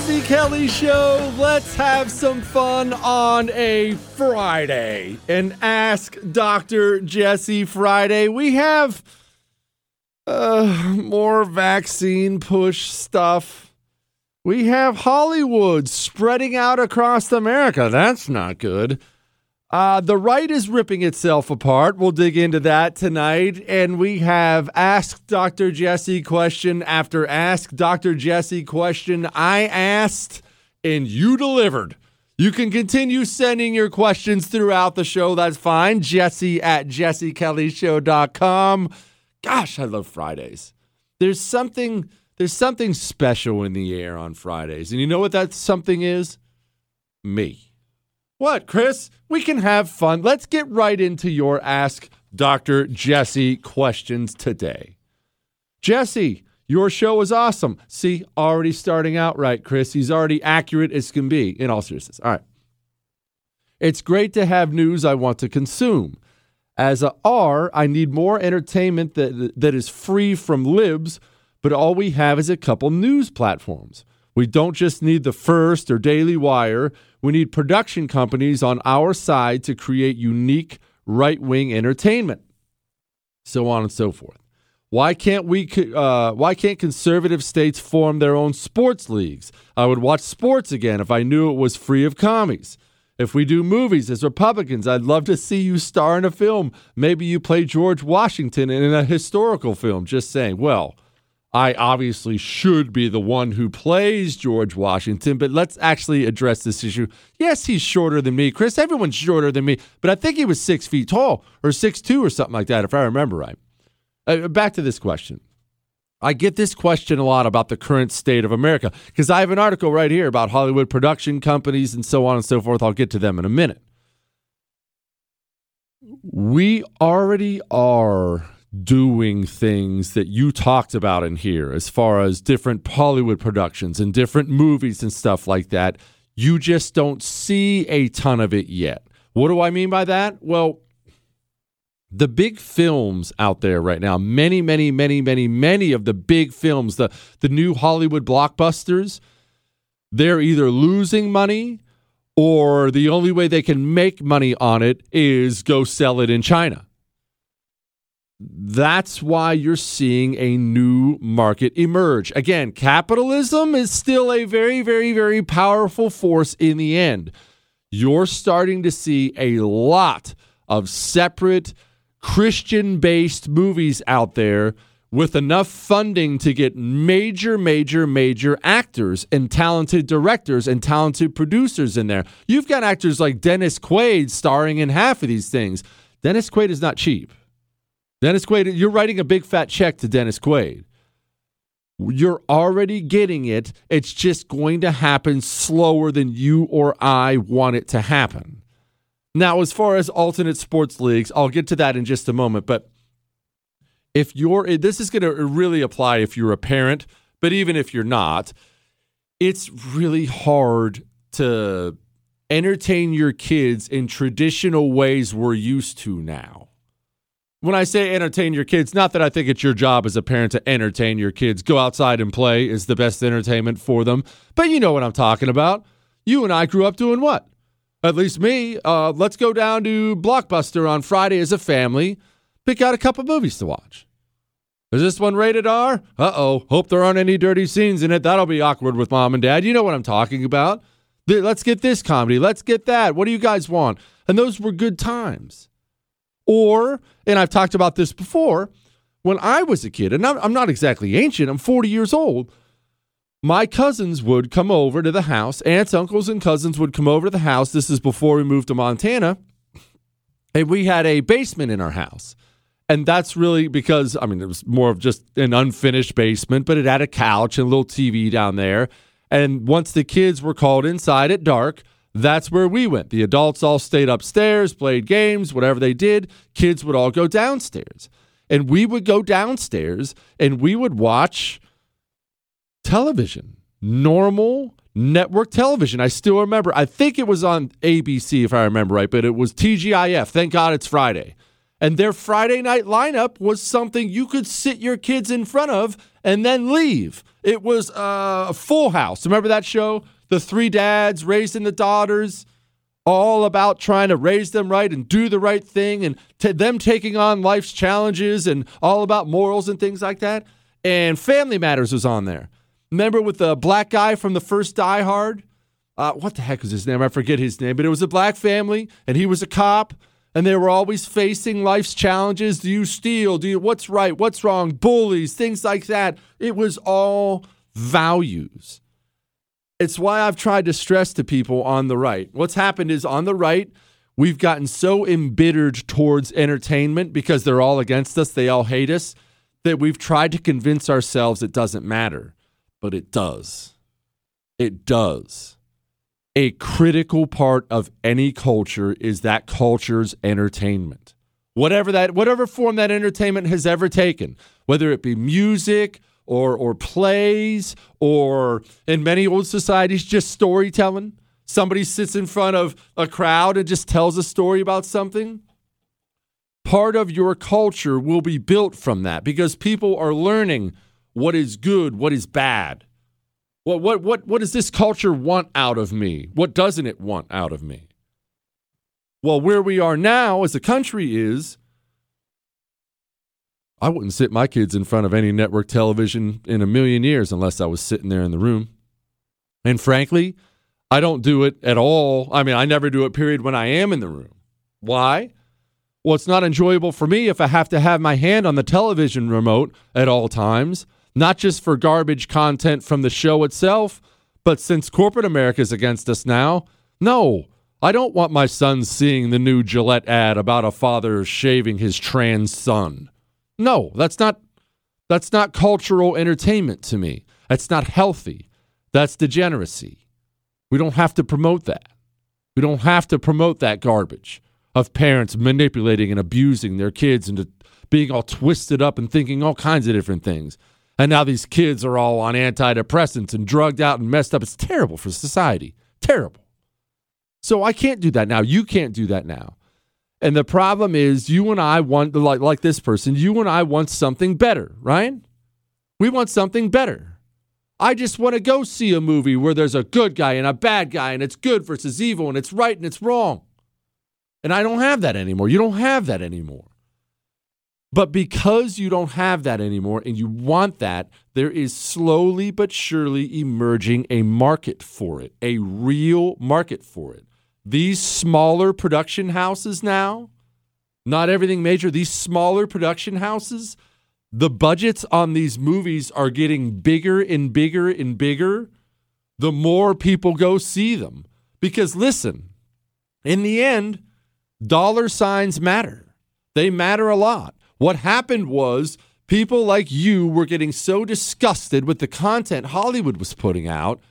Jesse Kelly Show. Let's have some fun on a Friday. And Ask Dr. Jesse Friday. We have uh, more vaccine push stuff. We have Hollywood spreading out across America. That's not good. Uh, the right is ripping itself apart. We'll dig into that tonight. And we have Ask Dr. Jesse question after Ask Dr. Jesse question. I asked and you delivered. You can continue sending your questions throughout the show. That's fine. Jesse at jessekellyshow.com. Gosh, I love Fridays. There's something there's something special in the air on Fridays. And you know what that something is? Me. What, Chris? We can have fun. Let's get right into your Ask Dr. Jesse questions today. Jesse, your show is awesome. See, already starting out right, Chris. He's already accurate as can be, in all seriousness. All right. It's great to have news I want to consume. As a R, I need more entertainment that, that is free from libs, but all we have is a couple news platforms. We don't just need the First or Daily Wire. We need production companies on our side to create unique right wing entertainment, so on and so forth. Why can't we? Uh, why can't conservative states form their own sports leagues? I would watch sports again if I knew it was free of commies. If we do movies as Republicans, I'd love to see you star in a film. Maybe you play George Washington in a historical film. Just saying. Well, I obviously should be the one who plays George Washington, but let's actually address this issue. Yes, he's shorter than me. Chris, everyone's shorter than me, but I think he was six feet tall or six two or something like that, if I remember right. Uh, back to this question. I get this question a lot about the current state of America because I have an article right here about Hollywood production companies and so on and so forth. I'll get to them in a minute. We already are doing things that you talked about in here, as far as different Hollywood productions and different movies and stuff like that. You just don't see a ton of it yet. What do I mean by that? Well, the big films out there right now, many, many, many, many, many of the big films, the, the new Hollywood blockbusters, they're either losing money or the only way they can make money on it is go sell it in China. That's why you're seeing a new market emerge. Again, capitalism is still a very, very, very powerful force in the end. You're starting to see a lot of separate Christian based movies out there with enough funding to get major, major, major actors and talented directors and talented producers in there. You've got actors like Dennis Quaid starring in half of these things. Dennis Quaid is not cheap. Dennis Quaid, you're writing a big fat check to Dennis Quaid. You're already getting it. It's just going to happen slower than you or I want it to happen. Now, as far as alternate sports leagues, I'll get to that in just a moment. But if you're, this is going to really apply if you're a parent, but even if you're not, it's really hard to entertain your kids in traditional ways we're used to now when I say entertain your kids, not that I think it's your job as a parent to entertain your kids. Go outside and play is the best entertainment for them. But you know what I'm talking about. You and I grew up doing what? At least me. Uh, let's go down to Blockbuster on Friday as a family, pick out a couple movies to watch. Is this one rated R? Uh oh. Hope there aren't any dirty scenes in it. That'll be awkward with mom and dad. You know what I'm talking about. Let's get this comedy. Let's get that. What do you guys want? And those were good times. Or, and I've talked about this before, when I was a kid, and I'm not exactly ancient, I'm 40 years old, my cousins would come over to the house. Aunts, uncles, and cousins would come over to the house. This is before we moved to Montana. And we had a basement in our house. And that's really because, I mean, it was more of just an unfinished basement, but it had a couch and a little TV down there. And once the kids were called inside at dark, that's where we went. The adults all stayed upstairs, played games, whatever they did. Kids would all go downstairs. And we would go downstairs and we would watch television, normal network television. I still remember, I think it was on ABC, if I remember right, but it was TGIF. Thank God it's Friday. And their Friday night lineup was something you could sit your kids in front of and then leave. It was uh, a full house. Remember that show? The three dads raising the daughters, all about trying to raise them right and do the right thing and t- them taking on life's challenges and all about morals and things like that. And Family Matters was on there. Remember with the black guy from the first Die Hard? Uh, what the heck was his name? I forget his name, but it was a black family and he was a cop and they were always facing life's challenges. Do you steal? Do you what's right? What's wrong? Bullies, things like that. It was all values. It's why I've tried to stress to people on the right. What's happened is on the right, we've gotten so embittered towards entertainment because they're all against us, they all hate us, that we've tried to convince ourselves it doesn't matter. But it does. It does a critical part of any culture is that culture's entertainment. Whatever that whatever form that entertainment has ever taken, whether it be music or or plays or in many old societies just storytelling. Somebody sits in front of a crowd and just tells a story about something. Part of your culture will be built from that because people are learning what is good, what is bad. What what what what does this culture want out of me? What doesn't it want out of me? Well, where we are now as a country is I wouldn't sit my kids in front of any network television in a million years unless I was sitting there in the room. And frankly, I don't do it at all. I mean, I never do it period when I am in the room. Why? Well, it's not enjoyable for me if I have to have my hand on the television remote at all times not just for garbage content from the show itself, but since corporate America is against us now, no, I don't want my son seeing the new Gillette ad about a father shaving his trans son. No, that's not that's not cultural entertainment to me. That's not healthy. That's degeneracy. We don't have to promote that. We don't have to promote that garbage of parents manipulating and abusing their kids into being all twisted up and thinking all kinds of different things. And now these kids are all on antidepressants and drugged out and messed up. It's terrible for society. Terrible. So I can't do that now. You can't do that now. And the problem is, you and I want, like, like this person, you and I want something better, right? We want something better. I just want to go see a movie where there's a good guy and a bad guy, and it's good versus evil, and it's right and it's wrong. And I don't have that anymore. You don't have that anymore. But because you don't have that anymore and you want that, there is slowly but surely emerging a market for it, a real market for it. These smaller production houses now, not everything major, these smaller production houses, the budgets on these movies are getting bigger and bigger and bigger the more people go see them. Because listen, in the end, dollar signs matter. They matter a lot. What happened was people like you were getting so disgusted with the content Hollywood was putting out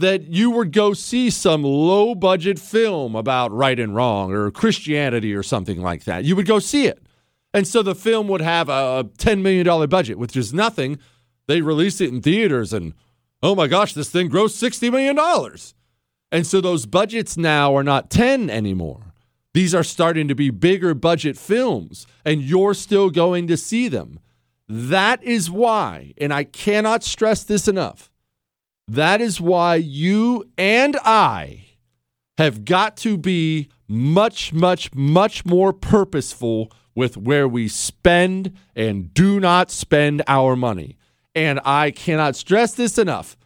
that you would go see some low budget film about right and wrong or Christianity or something like that. You would go see it. And so the film would have a $10 million budget, which is nothing. They release it in theaters and, oh my gosh, this thing grossed $60 million. And so those budgets now are not 10 anymore. These are starting to be bigger budget films, and you're still going to see them. That is why, and I cannot stress this enough, that is why you and I have got to be much, much, much more purposeful with where we spend and do not spend our money. And I cannot stress this enough.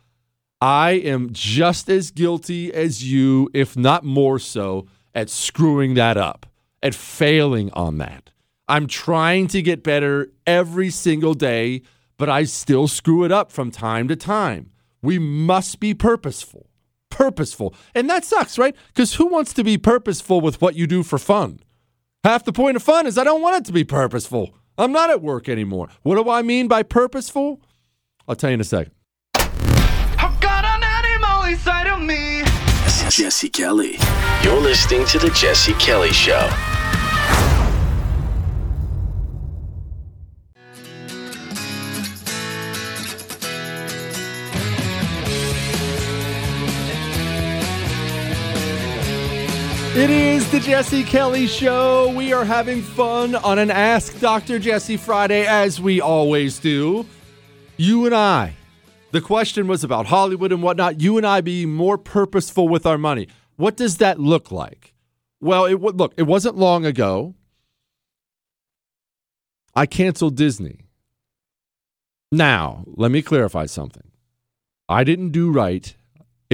I am just as guilty as you, if not more so, at screwing that up, at failing on that. I'm trying to get better every single day, but I still screw it up from time to time. We must be purposeful. Purposeful. And that sucks, right? Because who wants to be purposeful with what you do for fun? Half the point of fun is I don't want it to be purposeful. I'm not at work anymore. What do I mean by purposeful? I'll tell you in a second. Jesse Kelly. You're listening to The Jesse Kelly Show. It is the Jesse Kelly Show. We are having fun on an Ask Dr. Jesse Friday, as we always do. You and I. The question was about Hollywood and whatnot. You and I being more purposeful with our money. What does that look like? Well, it look. It wasn't long ago. I canceled Disney. Now, let me clarify something. I didn't do right.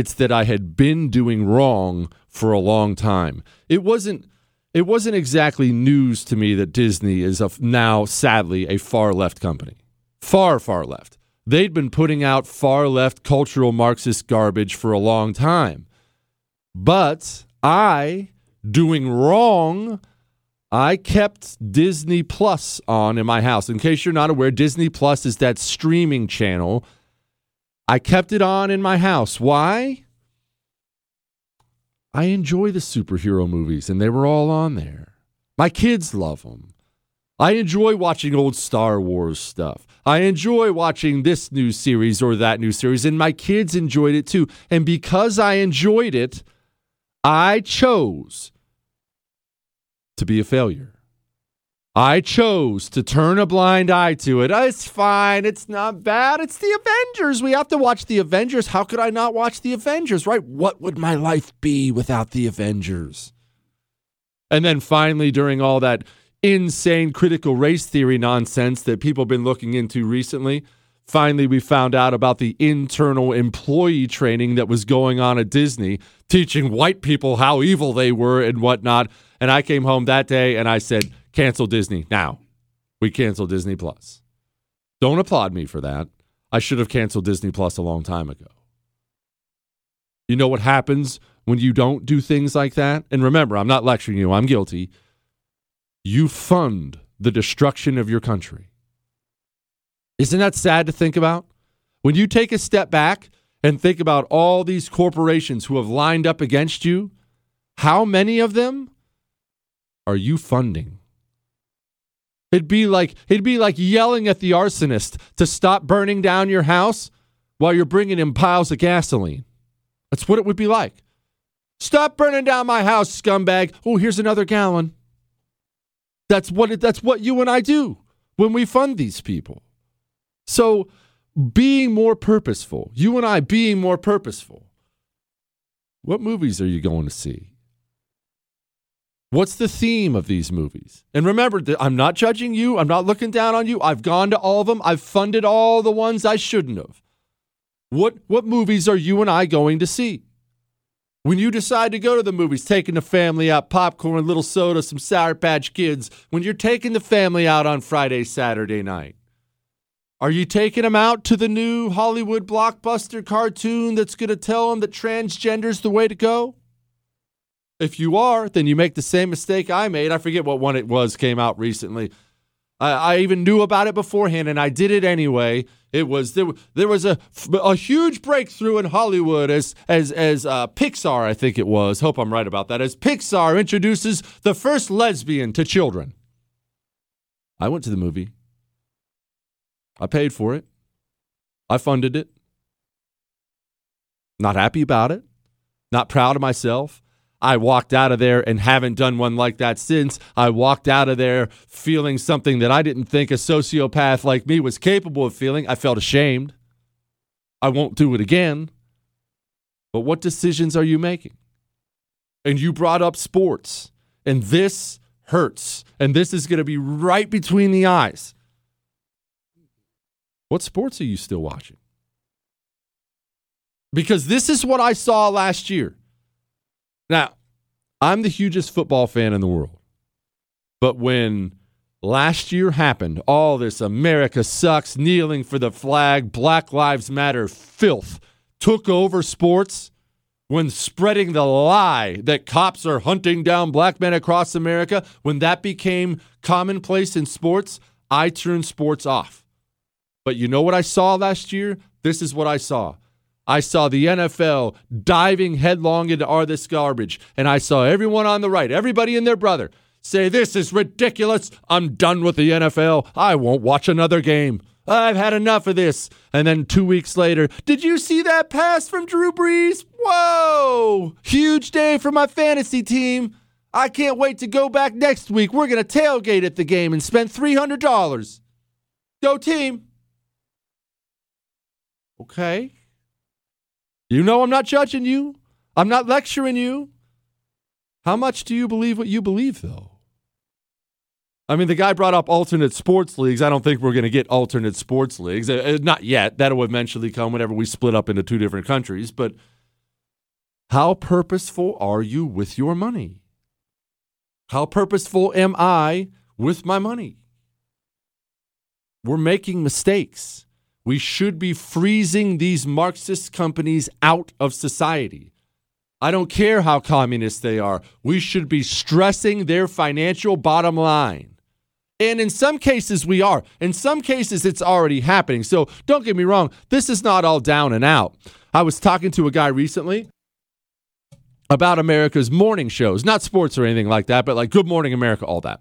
It's that I had been doing wrong for a long time. It wasn't it wasn't exactly news to me that Disney is a, now sadly a far left company. Far far left. They'd been putting out far left cultural Marxist garbage for a long time. But I doing wrong I kept Disney Plus on in my house. In case you're not aware, Disney Plus is that streaming channel. I kept it on in my house. Why? I enjoy the superhero movies, and they were all on there. My kids love them. I enjoy watching old Star Wars stuff. I enjoy watching this new series or that new series, and my kids enjoyed it too. And because I enjoyed it, I chose to be a failure. I chose to turn a blind eye to it. Uh, it's fine. It's not bad. It's the Avengers. We have to watch the Avengers. How could I not watch the Avengers, right? What would my life be without the Avengers? And then finally, during all that insane critical race theory nonsense that people have been looking into recently, finally we found out about the internal employee training that was going on at Disney, teaching white people how evil they were and whatnot. And I came home that day and I said, cancel Disney now. We cancel Disney Plus. Don't applaud me for that. I should have canceled Disney Plus a long time ago. You know what happens when you don't do things like that? And remember, I'm not lecturing you, I'm guilty. You fund the destruction of your country. Isn't that sad to think about? When you take a step back and think about all these corporations who have lined up against you, how many of them are you funding? It'd be like it'd be like yelling at the arsonist to stop burning down your house while you're bringing in piles of gasoline. That's what it would be like. Stop burning down my house, scumbag. Oh, here's another gallon. That's what it, that's what you and I do when we fund these people. So, being more purposeful, you and I being more purposeful. What movies are you going to see? What's the theme of these movies? And remember, I'm not judging you. I'm not looking down on you. I've gone to all of them. I've funded all the ones I shouldn't have. What what movies are you and I going to see? When you decide to go to the movies, taking the family out, popcorn, little soda, some Sour Patch Kids, when you're taking the family out on Friday, Saturday night, are you taking them out to the new Hollywood blockbuster cartoon that's going to tell them that transgender's the way to go? If you are, then you make the same mistake I made. I forget what one it was came out recently. I, I even knew about it beforehand, and I did it anyway. It was there. There was a a huge breakthrough in Hollywood as as as uh, Pixar, I think it was. Hope I'm right about that. As Pixar introduces the first lesbian to children. I went to the movie. I paid for it. I funded it. Not happy about it. Not proud of myself. I walked out of there and haven't done one like that since. I walked out of there feeling something that I didn't think a sociopath like me was capable of feeling. I felt ashamed. I won't do it again. But what decisions are you making? And you brought up sports, and this hurts, and this is going to be right between the eyes. What sports are you still watching? Because this is what I saw last year. Now, I'm the hugest football fan in the world. But when last year happened, all this America sucks, kneeling for the flag, Black Lives Matter filth took over sports, when spreading the lie that cops are hunting down black men across America, when that became commonplace in sports, I turned sports off. But you know what I saw last year? This is what I saw. I saw the NFL diving headlong into all this garbage, and I saw everyone on the right, everybody and their brother, say, This is ridiculous. I'm done with the NFL. I won't watch another game. I've had enough of this. And then two weeks later, did you see that pass from Drew Brees? Whoa! Huge day for my fantasy team. I can't wait to go back next week. We're going to tailgate at the game and spend $300. Go team. Okay. You know I'm not judging you. I'm not lecturing you. How much do you believe what you believe, though? I mean, the guy brought up alternate sports leagues. I don't think we're going to get alternate sports leagues. Uh, not yet. That'll eventually come whenever we split up into two different countries. But how purposeful are you with your money? How purposeful am I with my money? We're making mistakes. We should be freezing these Marxist companies out of society. I don't care how communist they are. We should be stressing their financial bottom line. And in some cases, we are. In some cases, it's already happening. So don't get me wrong, this is not all down and out. I was talking to a guy recently about America's morning shows, not sports or anything like that, but like Good Morning America, all that.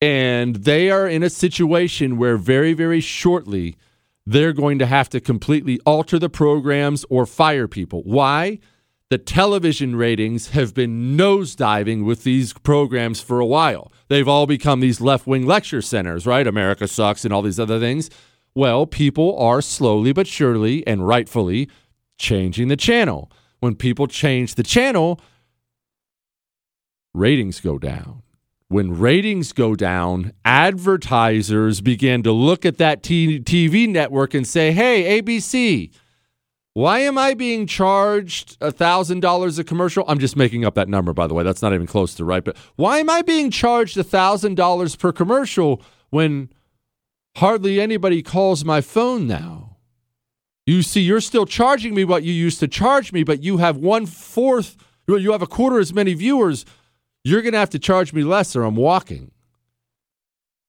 And they are in a situation where very, very shortly, they're going to have to completely alter the programs or fire people. Why? the television ratings have been nosediving with these programs for a while. They've all become these left wing lecture centers, right? America sucks and all these other things. Well, people are slowly but surely and rightfully changing the channel. When people change the channel, ratings go down. When ratings go down, advertisers begin to look at that TV network and say, hey, ABC, why am I being charged $1,000 a commercial? I'm just making up that number, by the way. That's not even close to right. But why am I being charged $1,000 per commercial when hardly anybody calls my phone now? You see, you're still charging me what you used to charge me, but you have one fourth, you have a quarter as many viewers. You're going to have to charge me less or I'm walking.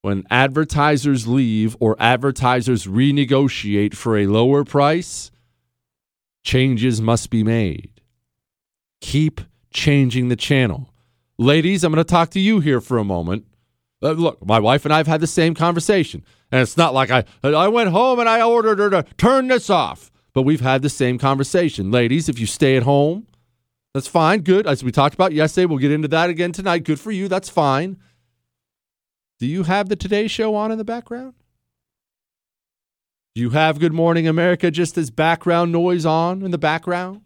When advertisers leave or advertisers renegotiate for a lower price, changes must be made. Keep changing the channel. Ladies, I'm going to talk to you here for a moment. Uh, look, my wife and I have had the same conversation. And it's not like I I went home and I ordered her to turn this off. But we've had the same conversation. Ladies, if you stay at home, that's fine. Good. As we talked about yesterday, we'll get into that again tonight. Good for you. That's fine. Do you have the Today Show on in the background? Do you have Good Morning America just as background noise on in the background?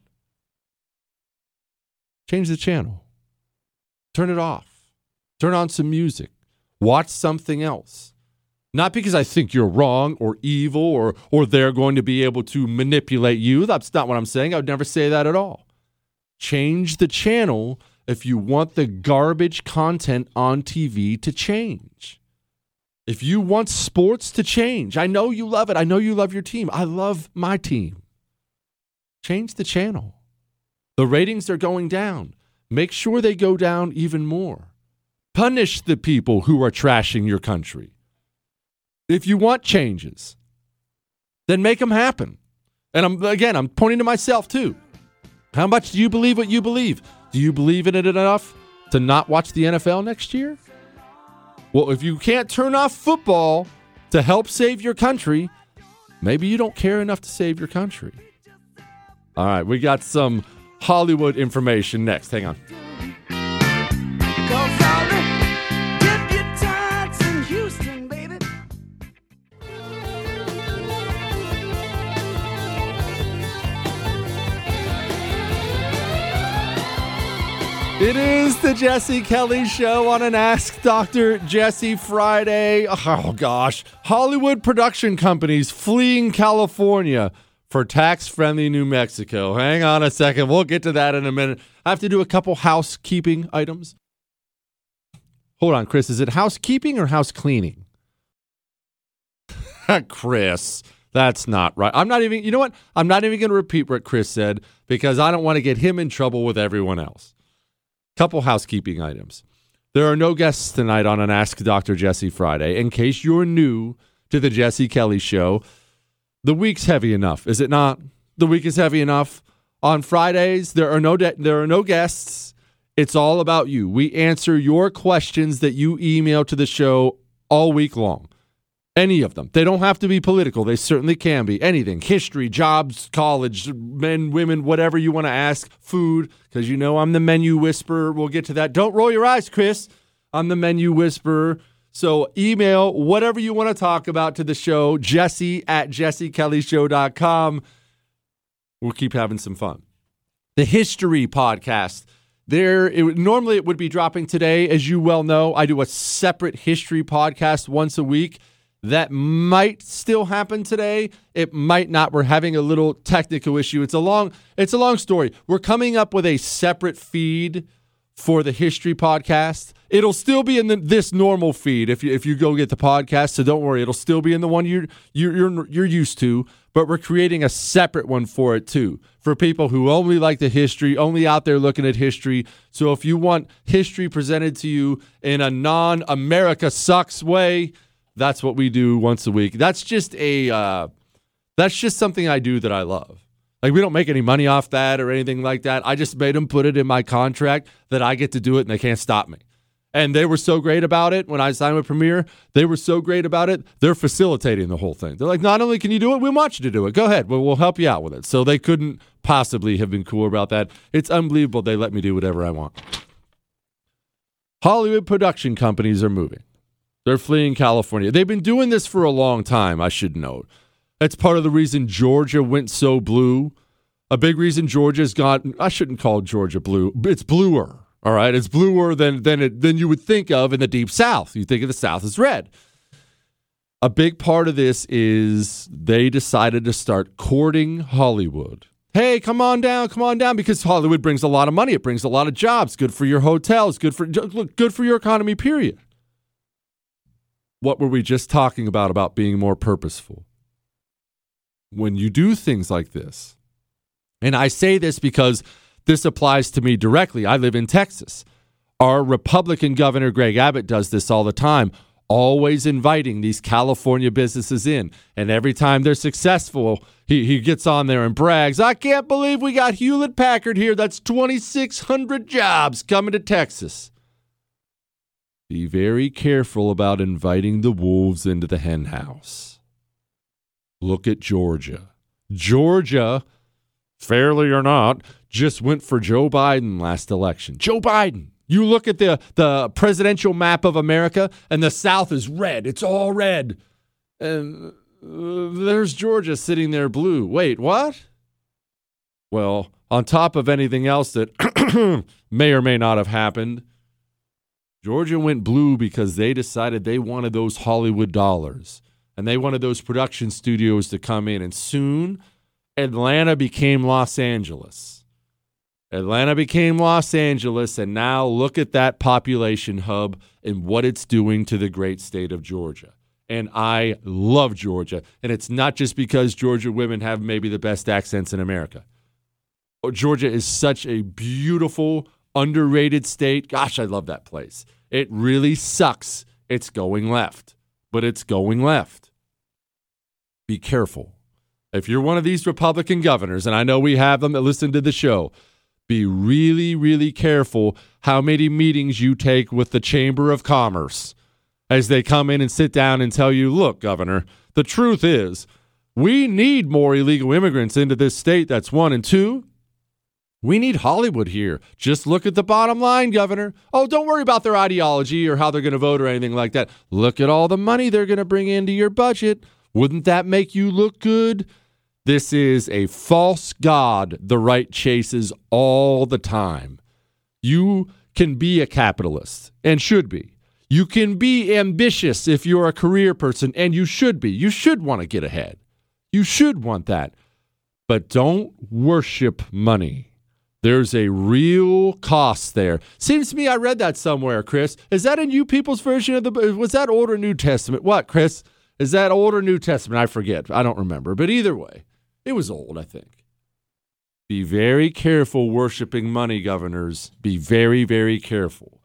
Change the channel. Turn it off. Turn on some music. Watch something else. Not because I think you're wrong or evil or or they're going to be able to manipulate you. That's not what I'm saying. I would never say that at all. Change the channel if you want the garbage content on TV to change. If you want sports to change, I know you love it. I know you love your team. I love my team. Change the channel. The ratings are going down. Make sure they go down even more. Punish the people who are trashing your country. If you want changes, then make them happen. And I'm again, I'm pointing to myself too. How much do you believe what you believe? Do you believe in it enough to not watch the NFL next year? Well, if you can't turn off football to help save your country, maybe you don't care enough to save your country. All right, we got some Hollywood information next. Hang on. It is the Jesse Kelly Show on an Ask Dr. Jesse Friday. Oh, gosh. Hollywood production companies fleeing California for tax friendly New Mexico. Hang on a second. We'll get to that in a minute. I have to do a couple housekeeping items. Hold on, Chris. Is it housekeeping or house cleaning? Chris, that's not right. I'm not even, you know what? I'm not even going to repeat what Chris said because I don't want to get him in trouble with everyone else. Couple housekeeping items. There are no guests tonight on an Ask Dr. Jesse Friday. In case you're new to the Jesse Kelly show, the week's heavy enough, is it not? The week is heavy enough. On Fridays, there are no de- there are no guests. It's all about you. We answer your questions that you email to the show all week long. Any of them. They don't have to be political. They certainly can be. Anything. History, jobs, college, men, women, whatever you want to ask. Food, because you know I'm the menu whisperer. We'll get to that. Don't roll your eyes, Chris. I'm the menu whisperer. So email whatever you want to talk about to the show, jesse at jessekellyshow.com. We'll keep having some fun. The History Podcast. There, it, normally it would be dropping today. As you well know, I do a separate history podcast once a week. That might still happen today. It might not. We're having a little technical issue. It's a long, it's a long story. We're coming up with a separate feed for the history podcast. It'll still be in the, this normal feed if you if you go get the podcast. So don't worry, it'll still be in the one you you're you're, you're used to. But we're creating a separate one for it too, for people who only like the history, only out there looking at history. So if you want history presented to you in a non-America sucks way, that's what we do once a week. That's just a uh, that's just something I do that I love. Like we don't make any money off that or anything like that. I just made them put it in my contract that I get to do it and they can't stop me. And they were so great about it when I signed with Premiere. They were so great about it. They're facilitating the whole thing. They're like, not only can you do it, we want you to do it. Go ahead. We'll, we'll help you out with it. So they couldn't possibly have been cool about that. It's unbelievable. They let me do whatever I want. Hollywood production companies are moving. They're fleeing California. They've been doing this for a long time, I should note. That's part of the reason Georgia went so blue. A big reason Georgia's got, I shouldn't call Georgia blue, it's bluer all right, it's bluer than than it, than you would think of in the deep south. You think of the south as red. A big part of this is they decided to start courting Hollywood. Hey, come on down, come on down, because Hollywood brings a lot of money. It brings a lot of jobs. Good for your hotels. Good for good for your economy. Period. What were we just talking about about being more purposeful? When you do things like this, and I say this because this applies to me directly. I live in Texas. Our Republican governor, Greg Abbott, does this all the time, always inviting these California businesses in. And every time they're successful, he, he gets on there and brags, I can't believe we got Hewlett Packard here. That's 2,600 jobs coming to Texas. Be very careful about inviting the wolves into the henhouse. Look at Georgia. Georgia, fairly or not, just went for Joe Biden last election. Joe Biden. You look at the, the presidential map of America, and the South is red. It's all red. And uh, there's Georgia sitting there blue. Wait, what? Well, on top of anything else that may or may not have happened, Georgia went blue because they decided they wanted those Hollywood dollars and they wanted those production studios to come in. And soon, Atlanta became Los Angeles. Atlanta became Los Angeles, and now look at that population hub and what it's doing to the great state of Georgia. And I love Georgia. And it's not just because Georgia women have maybe the best accents in America. Georgia is such a beautiful, underrated state. Gosh, I love that place. It really sucks. It's going left, but it's going left. Be careful. If you're one of these Republican governors, and I know we have them that listen to the show, be really, really careful how many meetings you take with the Chamber of Commerce as they come in and sit down and tell you, look, Governor, the truth is we need more illegal immigrants into this state. That's one. And two, we need Hollywood here. Just look at the bottom line, Governor. Oh, don't worry about their ideology or how they're going to vote or anything like that. Look at all the money they're going to bring into your budget. Wouldn't that make you look good? This is a false God the right chases all the time. You can be a capitalist and should be. You can be ambitious if you're a career person, and you should be. You should want to get ahead. You should want that. But don't worship money. There's a real cost there. Seems to me I read that somewhere, Chris. Is that in you people's version of the was that Old or New Testament? What, Chris? Is that Old or New Testament? I forget. I don't remember. But either way, it was old, I think. Be very careful worshiping money, governors. Be very, very careful.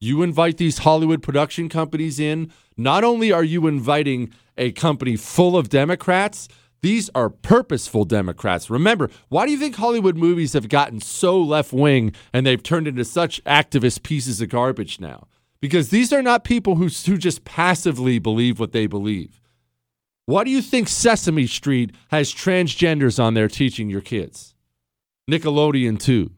You invite these Hollywood production companies in, not only are you inviting a company full of Democrats, these are purposeful Democrats. Remember, why do you think Hollywood movies have gotten so left wing and they've turned into such activist pieces of garbage now? Because these are not people who, who just passively believe what they believe. Why do you think Sesame Street has transgenders on there teaching your kids? Nickelodeon, too.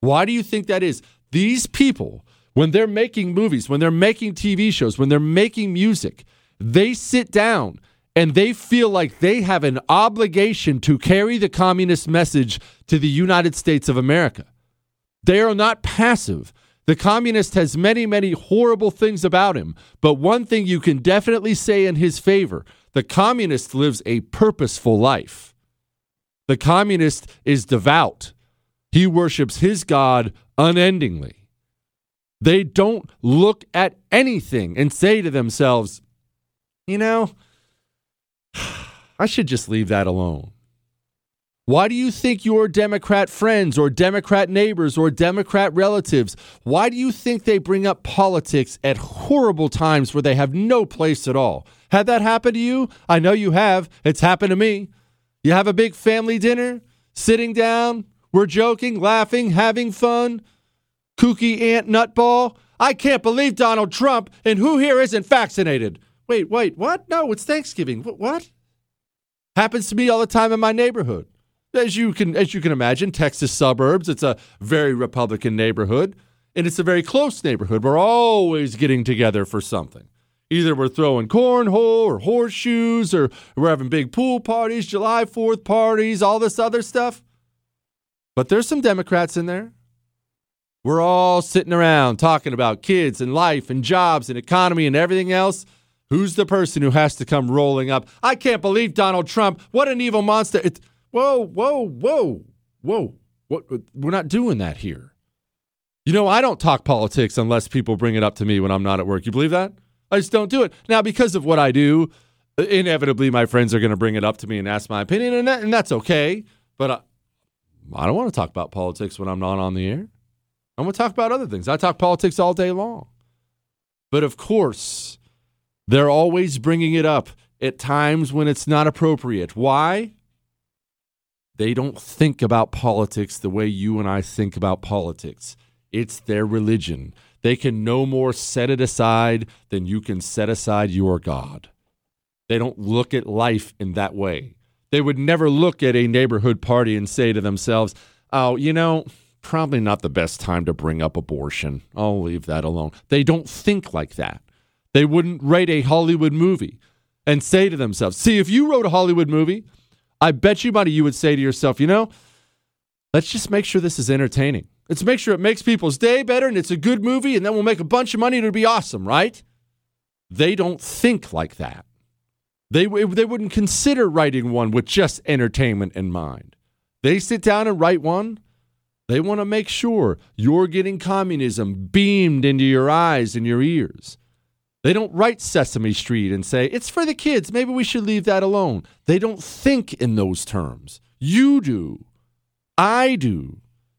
Why do you think that is? These people, when they're making movies, when they're making TV shows, when they're making music, they sit down and they feel like they have an obligation to carry the communist message to the United States of America. They are not passive. The communist has many, many horrible things about him, but one thing you can definitely say in his favor the communist lives a purposeful life. The communist is devout, he worships his God unendingly. They don't look at anything and say to themselves, you know, I should just leave that alone. Why do you think your Democrat friends or Democrat neighbors or Democrat relatives, why do you think they bring up politics at horrible times where they have no place at all? Had that happen to you? I know you have. It's happened to me. You have a big family dinner, sitting down, we're joking, laughing, having fun. Kooky Aunt Nutball. I can't believe Donald Trump and who here isn't vaccinated? Wait, wait, what? No, it's Thanksgiving. What? Happens to me all the time in my neighborhood as you can as you can imagine, Texas suburbs. It's a very Republican neighborhood, and it's a very close neighborhood. We're always getting together for something. Either we're throwing cornhole or horseshoes, or we're having big pool parties, July Fourth parties, all this other stuff. But there's some Democrats in there. We're all sitting around talking about kids and life and jobs and economy and everything else. Who's the person who has to come rolling up? I can't believe Donald Trump. What an evil monster. It's, Whoa, whoa, whoa, whoa. What, we're not doing that here. You know, I don't talk politics unless people bring it up to me when I'm not at work. You believe that? I just don't do it. Now, because of what I do, inevitably my friends are going to bring it up to me and ask my opinion, and, that, and that's okay. But I, I don't want to talk about politics when I'm not on the air. I'm going to talk about other things. I talk politics all day long. But of course, they're always bringing it up at times when it's not appropriate. Why? They don't think about politics the way you and I think about politics. It's their religion. They can no more set it aside than you can set aside your God. They don't look at life in that way. They would never look at a neighborhood party and say to themselves, oh, you know, probably not the best time to bring up abortion. I'll leave that alone. They don't think like that. They wouldn't write a Hollywood movie and say to themselves, see, if you wrote a Hollywood movie I bet you money you would say to yourself, you know, let's just make sure this is entertaining. Let's make sure it makes people's day better and it's a good movie and then we'll make a bunch of money and it'll be awesome, right? They don't think like that. They, they wouldn't consider writing one with just entertainment in mind. They sit down and write one. They want to make sure you're getting communism beamed into your eyes and your ears. They don't write Sesame Street and say, it's for the kids. Maybe we should leave that alone. They don't think in those terms. You do. I do.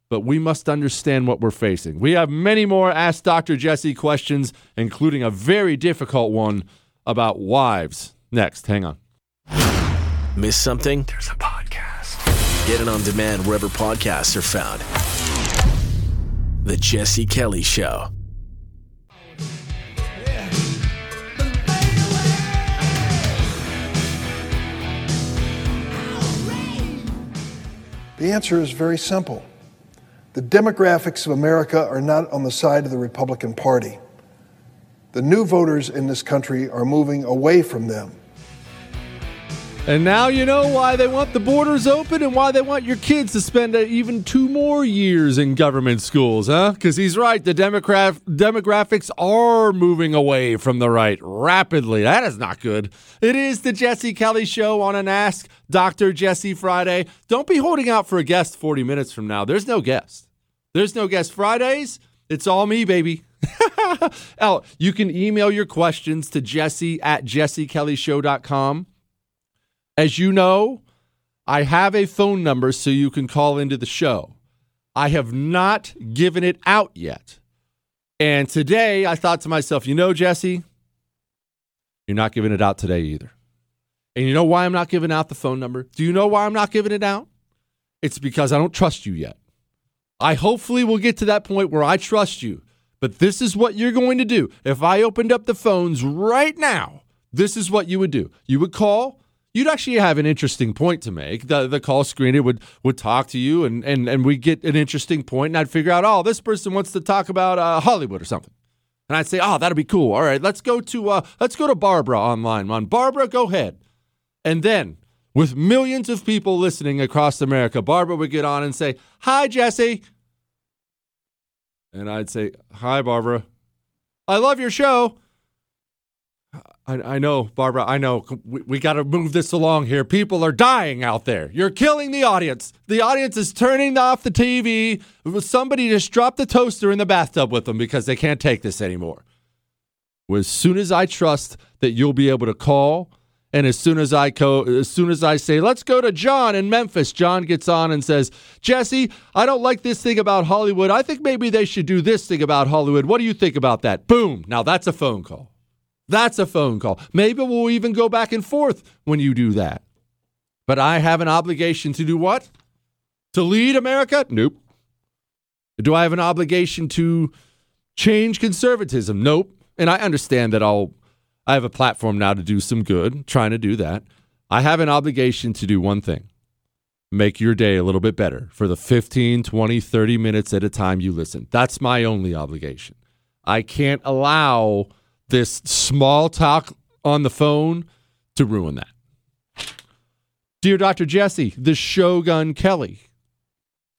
But we must understand what we're facing. We have many more Ask Dr. Jesse questions, including a very difficult one about wives. Next, hang on. Miss something? There's a podcast. Get it on demand wherever podcasts are found. The Jesse Kelly Show. The answer is very simple. The demographics of America are not on the side of the Republican Party. The new voters in this country are moving away from them. And now you know why they want the borders open and why they want your kids to spend uh, even two more years in government schools, huh? Because he's right. The demograph- demographics are moving away from the right rapidly. That is not good. It is the Jesse Kelly Show on an Ask Dr. Jesse Friday. Don't be holding out for a guest 40 minutes from now. There's no guest. There's no guest Fridays. It's all me, baby. oh, you can email your questions to jesse at jessekellyshow.com. As you know, I have a phone number so you can call into the show. I have not given it out yet. And today I thought to myself, you know, Jesse, you're not giving it out today either. And you know why I'm not giving out the phone number? Do you know why I'm not giving it out? It's because I don't trust you yet. I hopefully will get to that point where I trust you. But this is what you're going to do. If I opened up the phones right now, this is what you would do. You would call. You'd actually have an interesting point to make. The the call screener would would talk to you, and and and we get an interesting point, and I'd figure out, oh, this person wants to talk about uh, Hollywood or something, and I'd say, oh, that'll be cool. All right, let's go to uh, let's go to Barbara online. On Barbara, go ahead, and then with millions of people listening across America, Barbara would get on and say, hi, Jesse, and I'd say, hi, Barbara, I love your show. I, I know, Barbara, I know. We, we got to move this along here. People are dying out there. You're killing the audience. The audience is turning off the TV. Somebody just dropped the toaster in the bathtub with them because they can't take this anymore. Well, as soon as I trust that you'll be able to call, and as soon as I co- as soon as I say, let's go to John in Memphis, John gets on and says, Jesse, I don't like this thing about Hollywood. I think maybe they should do this thing about Hollywood. What do you think about that? Boom. Now that's a phone call. That's a phone call. Maybe we'll even go back and forth when you do that. But I have an obligation to do what? To lead America? Nope. Do I have an obligation to change conservatism? Nope. And I understand that I'll I have a platform now to do some good, trying to do that. I have an obligation to do one thing. Make your day a little bit better for the 15, 20, 30 minutes at a time you listen. That's my only obligation. I can't allow this small talk on the phone to ruin that. Dear Dr. Jesse, the Shogun Kelly,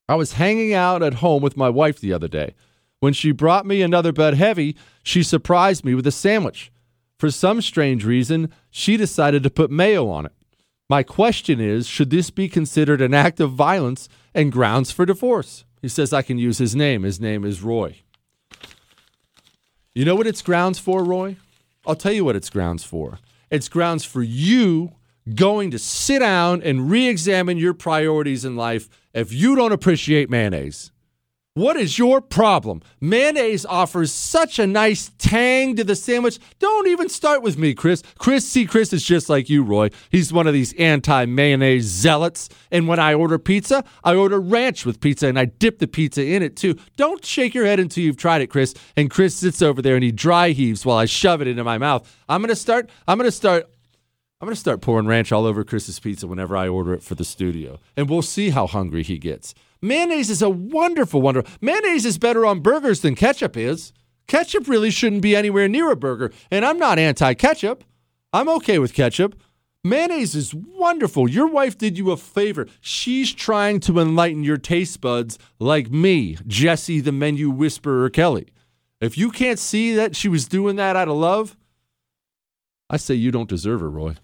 I was hanging out at home with my wife the other day. When she brought me another bed heavy, she surprised me with a sandwich. For some strange reason, she decided to put mayo on it. My question is should this be considered an act of violence and grounds for divorce? He says I can use his name. His name is Roy. You know what it's grounds for, Roy? I'll tell you what it's grounds for. It's grounds for you going to sit down and re examine your priorities in life if you don't appreciate mayonnaise. What is your problem? Mayonnaise offers such a nice tang to the sandwich. Don't even start with me, Chris. Chris, see, Chris is just like you, Roy. He's one of these anti mayonnaise zealots. And when I order pizza, I order ranch with pizza and I dip the pizza in it too. Don't shake your head until you've tried it, Chris. And Chris sits over there and he dry heaves while I shove it into my mouth. I'm to start, I'm to start I'm going to start pouring ranch all over Chris's pizza whenever I order it for the studio. And we'll see how hungry he gets. Mayonnaise is a wonderful wonder. Mayonnaise is better on burgers than ketchup is. Ketchup really shouldn't be anywhere near a burger, and I'm not anti ketchup. I'm okay with ketchup. Mayonnaise is wonderful. Your wife did you a favor. She's trying to enlighten your taste buds like me, Jesse the menu whisperer Kelly. If you can't see that she was doing that out of love, I say you don't deserve her, Roy.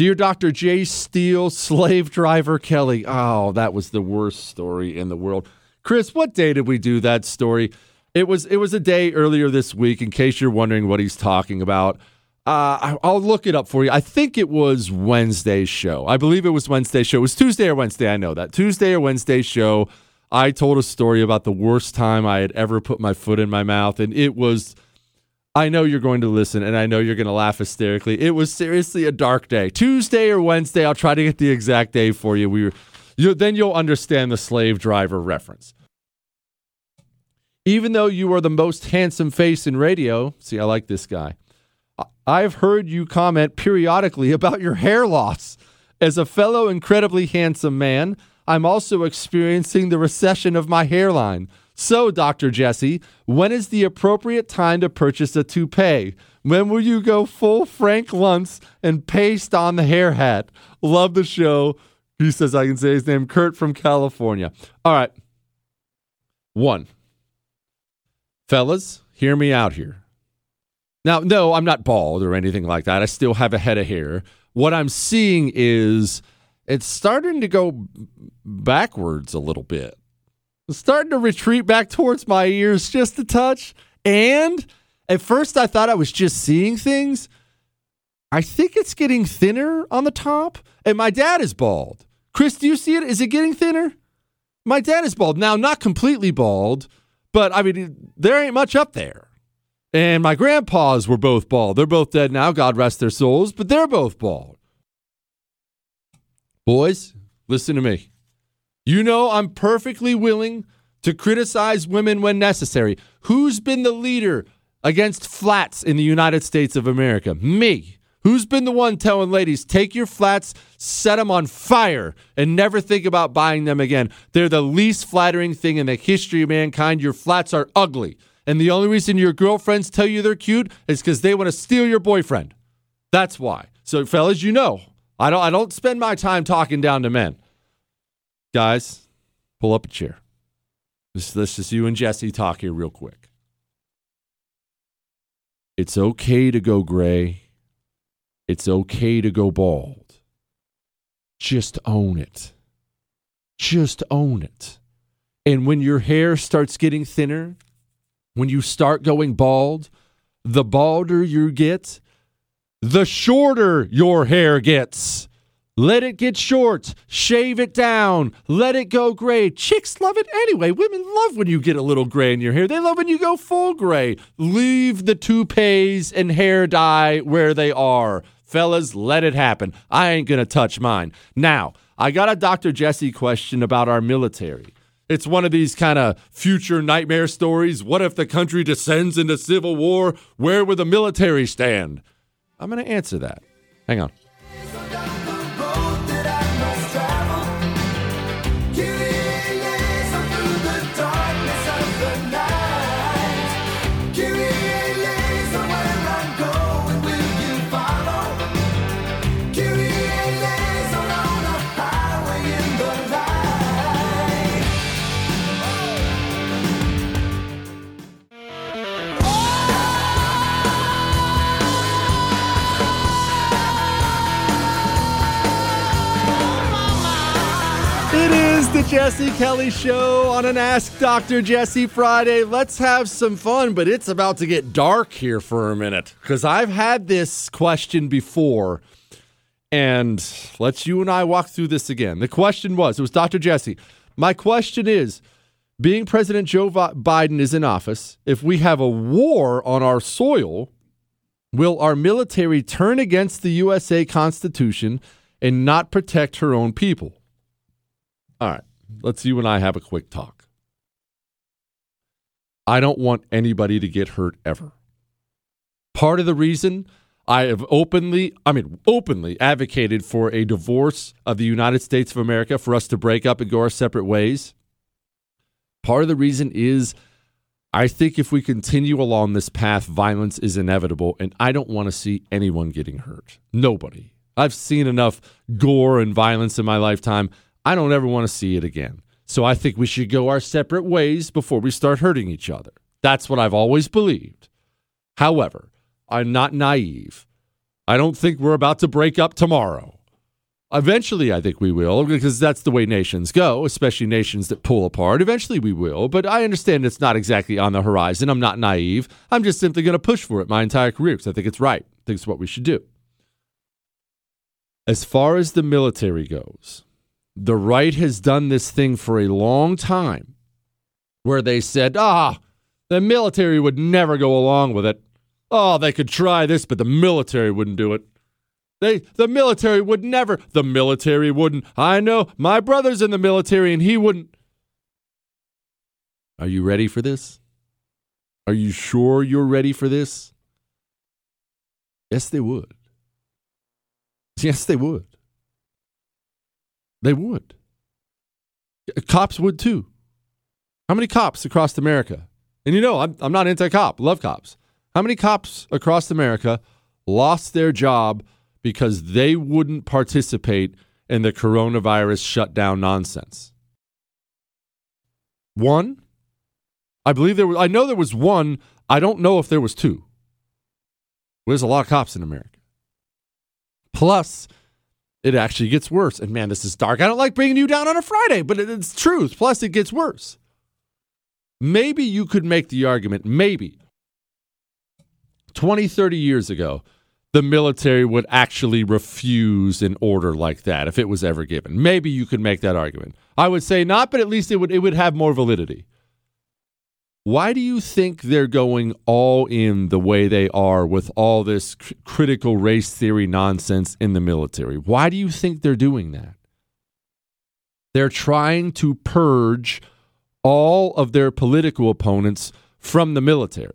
Dear Dr. J. Steele, slave driver Kelly. Oh, that was the worst story in the world. Chris, what day did we do that story? It was it was a day earlier this week. In case you're wondering what he's talking about, uh, I'll look it up for you. I think it was Wednesday's show. I believe it was Wednesday's show. It was Tuesday or Wednesday. I know that Tuesday or Wednesday show. I told a story about the worst time I had ever put my foot in my mouth, and it was I know you're going to listen and I know you're going to laugh hysterically. It was seriously a dark day. Tuesday or Wednesday, I'll try to get the exact day for you. We were, you, then you'll understand the slave driver reference. Even though you are the most handsome face in radio, see, I like this guy. I've heard you comment periodically about your hair loss. As a fellow incredibly handsome man, I'm also experiencing the recession of my hairline. So, Dr. Jesse, when is the appropriate time to purchase a toupee? When will you go full Frank Luntz and paste on the hair hat? Love the show. He says I can say his name, Kurt from California. All right. One. Fellas, hear me out here. Now, no, I'm not bald or anything like that. I still have a head of hair. What I'm seeing is it's starting to go backwards a little bit starting to retreat back towards my ears just a touch. And at first, I thought I was just seeing things. I think it's getting thinner on the top. And my dad is bald. Chris, do you see it? Is it getting thinner? My dad is bald. Now, not completely bald, but I mean, there ain't much up there. And my grandpas were both bald. They're both dead now, God rest their souls, but they're both bald. Boys, listen to me. You know, I'm perfectly willing to criticize women when necessary. Who's been the leader against flats in the United States of America? Me. Who's been the one telling ladies, take your flats, set them on fire, and never think about buying them again? They're the least flattering thing in the history of mankind. Your flats are ugly. And the only reason your girlfriends tell you they're cute is because they want to steal your boyfriend. That's why. So, fellas, you know, I don't I don't spend my time talking down to men. Guys, pull up a chair. Let's, let's just you and Jesse talk here real quick. It's okay to go gray. It's okay to go bald. Just own it. Just own it. And when your hair starts getting thinner, when you start going bald, the balder you get, the shorter your hair gets. Let it get short, shave it down, let it go gray. Chicks love it anyway. Women love when you get a little gray in your hair. They love when you go full gray. Leave the toupees and hair dye where they are. Fellas, let it happen. I ain't going to touch mine. Now, I got a Dr. Jesse question about our military. It's one of these kind of future nightmare stories. What if the country descends into civil war? Where would the military stand? I'm going to answer that. Hang on. The Jesse Kelly Show on an Ask Dr. Jesse Friday. Let's have some fun, but it's about to get dark here for a minute because I've had this question before. And let's you and I walk through this again. The question was it was Dr. Jesse. My question is being President Joe Biden is in office, if we have a war on our soil, will our military turn against the USA Constitution and not protect her own people? All right, let's you and I have a quick talk. I don't want anybody to get hurt ever. Part of the reason I have openly, I mean, openly advocated for a divorce of the United States of America for us to break up and go our separate ways. Part of the reason is I think if we continue along this path, violence is inevitable, and I don't want to see anyone getting hurt. Nobody. I've seen enough gore and violence in my lifetime. I don't ever want to see it again. So I think we should go our separate ways before we start hurting each other. That's what I've always believed. However, I'm not naive. I don't think we're about to break up tomorrow. Eventually, I think we will, because that's the way nations go, especially nations that pull apart. Eventually, we will, but I understand it's not exactly on the horizon. I'm not naive. I'm just simply going to push for it my entire career because I think it's right. I think it's what we should do. As far as the military goes, the right has done this thing for a long time where they said, ah, the military would never go along with it. Oh, they could try this, but the military wouldn't do it. They the military would never the military wouldn't. I know my brother's in the military and he wouldn't. Are you ready for this? Are you sure you're ready for this? Yes, they would. Yes, they would. They would. Uh, cops would too. How many cops across America? And you know, I'm, I'm not anti cop, love cops. How many cops across America lost their job because they wouldn't participate in the coronavirus shutdown nonsense? One? I believe there was, I know there was one. I don't know if there was two. There's a lot of cops in America. Plus, it actually gets worse. And man, this is dark. I don't like bringing you down on a Friday, but it's truth. Plus, it gets worse. Maybe you could make the argument, maybe 20, 30 years ago, the military would actually refuse an order like that if it was ever given. Maybe you could make that argument. I would say not, but at least it would it would have more validity. Why do you think they're going all in the way they are with all this critical race theory nonsense in the military? Why do you think they're doing that? They're trying to purge all of their political opponents from the military.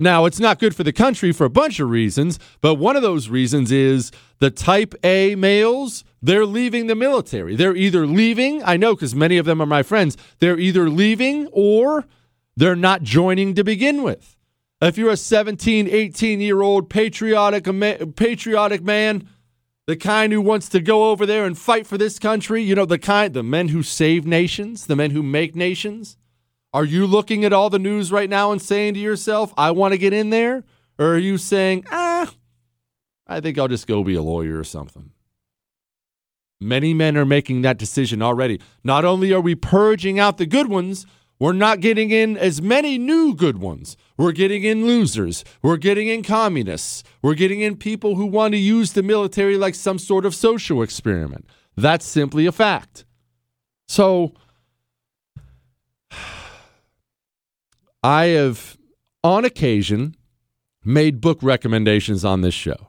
Now, it's not good for the country for a bunch of reasons, but one of those reasons is the type A males, they're leaving the military. They're either leaving, I know because many of them are my friends, they're either leaving or they're not joining to begin with. If you're a 17, 18 year old patriotic, patriotic man, the kind who wants to go over there and fight for this country, you know, the kind, the men who save nations, the men who make nations. Are you looking at all the news right now and saying to yourself, I want to get in there? Or are you saying, ah, I think I'll just go be a lawyer or something? Many men are making that decision already. Not only are we purging out the good ones, we're not getting in as many new good ones. We're getting in losers. We're getting in communists. We're getting in people who want to use the military like some sort of social experiment. That's simply a fact. So, I have, on occasion, made book recommendations on this show.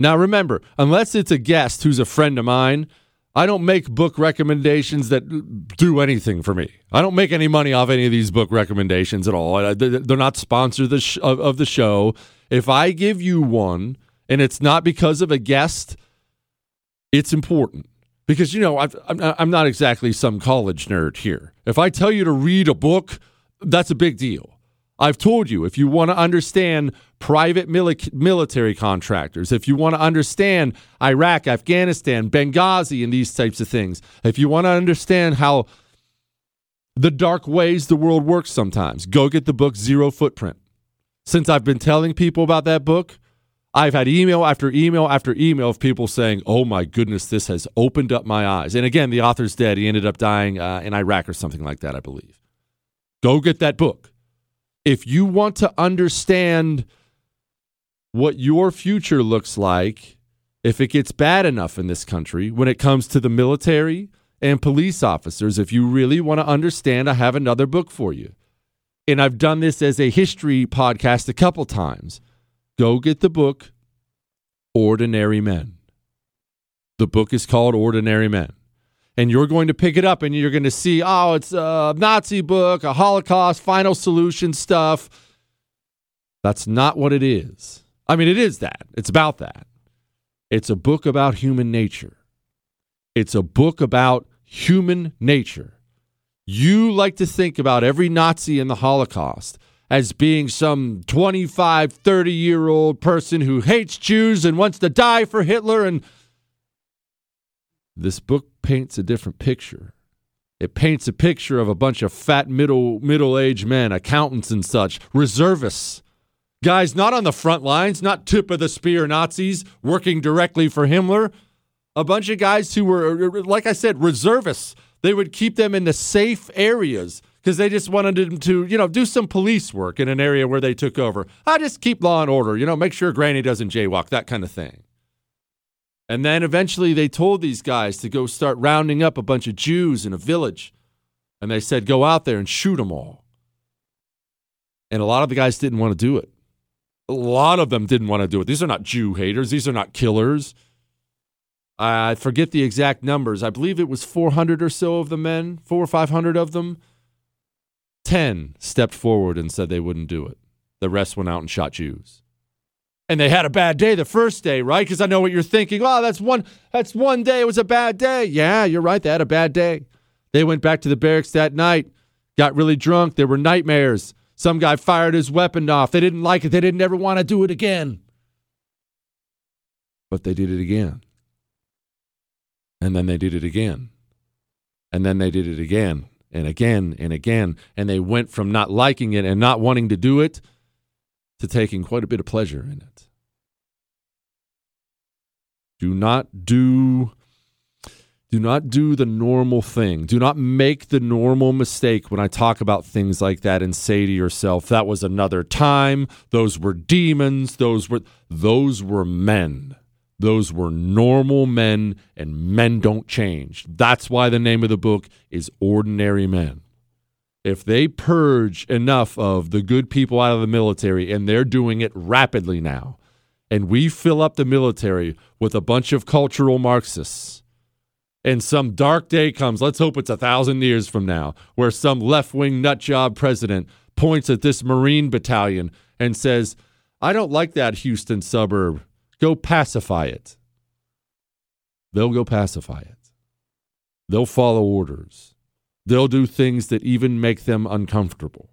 Now, remember, unless it's a guest who's a friend of mine, I don't make book recommendations that do anything for me. I don't make any money off any of these book recommendations at all. They're not sponsored of the show. If I give you one and it's not because of a guest, it's important because you know i am not exactly some college nerd here. If I tell you to read a book, that's a big deal. I've told you if you want to understand private mili- military contractors, if you want to understand Iraq, Afghanistan, Benghazi, and these types of things, if you want to understand how the dark ways the world works sometimes, go get the book Zero Footprint. Since I've been telling people about that book, I've had email after email after email of people saying, "Oh my goodness, this has opened up my eyes." And again, the author's dead. He ended up dying uh, in Iraq or something like that, I believe. Go get that book if you want to understand what your future looks like if it gets bad enough in this country when it comes to the military and police officers, if you really want to understand, I have another book for you. And I've done this as a history podcast a couple times. Go get the book, Ordinary Men. The book is called Ordinary Men and you're going to pick it up and you're going to see, oh, it's a Nazi book, a Holocaust, final solution stuff. That's not what it is. I mean, it is that. It's about that. It's a book about human nature. It's a book about human nature. You like to think about every Nazi in the Holocaust as being some 25, 30 year old person who hates Jews and wants to die for Hitler and this book paints a different picture. It paints a picture of a bunch of fat middle middle-aged men, accountants and such, reservists. Guys not on the front lines, not tip of the spear Nazis working directly for Himmler. A bunch of guys who were like I said, reservists. They would keep them in the safe areas because they just wanted them to, you know, do some police work in an area where they took over. I just keep law and order, you know, make sure Granny doesn't jaywalk, that kind of thing. And then eventually they told these guys to go start rounding up a bunch of Jews in a village. And they said, go out there and shoot them all. And a lot of the guys didn't want to do it. A lot of them didn't want to do it. These are not Jew haters, these are not killers. I forget the exact numbers. I believe it was 400 or so of the men, four or 500 of them. 10 stepped forward and said they wouldn't do it. The rest went out and shot Jews and they had a bad day the first day, right? Because I know what you're thinking. Oh, that's one that's one day. It was a bad day. Yeah, you're right. They had a bad day. They went back to the barracks that night, got really drunk. There were nightmares. Some guy fired his weapon off. They didn't like it. They didn't ever want to do it again. But they did it again. And then they did it again. And then they did it again and again and again. And they went from not liking it and not wanting to do it to taking quite a bit of pleasure in it. Do not do do not do the normal thing. Do not make the normal mistake when I talk about things like that and say to yourself, that was another time. Those were demons. Those were those were men. Those were normal men and men don't change. That's why the name of the book is Ordinary Men if they purge enough of the good people out of the military, and they're doing it rapidly now, and we fill up the military with a bunch of cultural Marxists, and some dark day comes, let's hope it's a thousand years from now, where some left wing nutjob president points at this Marine battalion and says, I don't like that Houston suburb. Go pacify it. They'll go pacify it. They'll follow orders. They'll do things that even make them uncomfortable.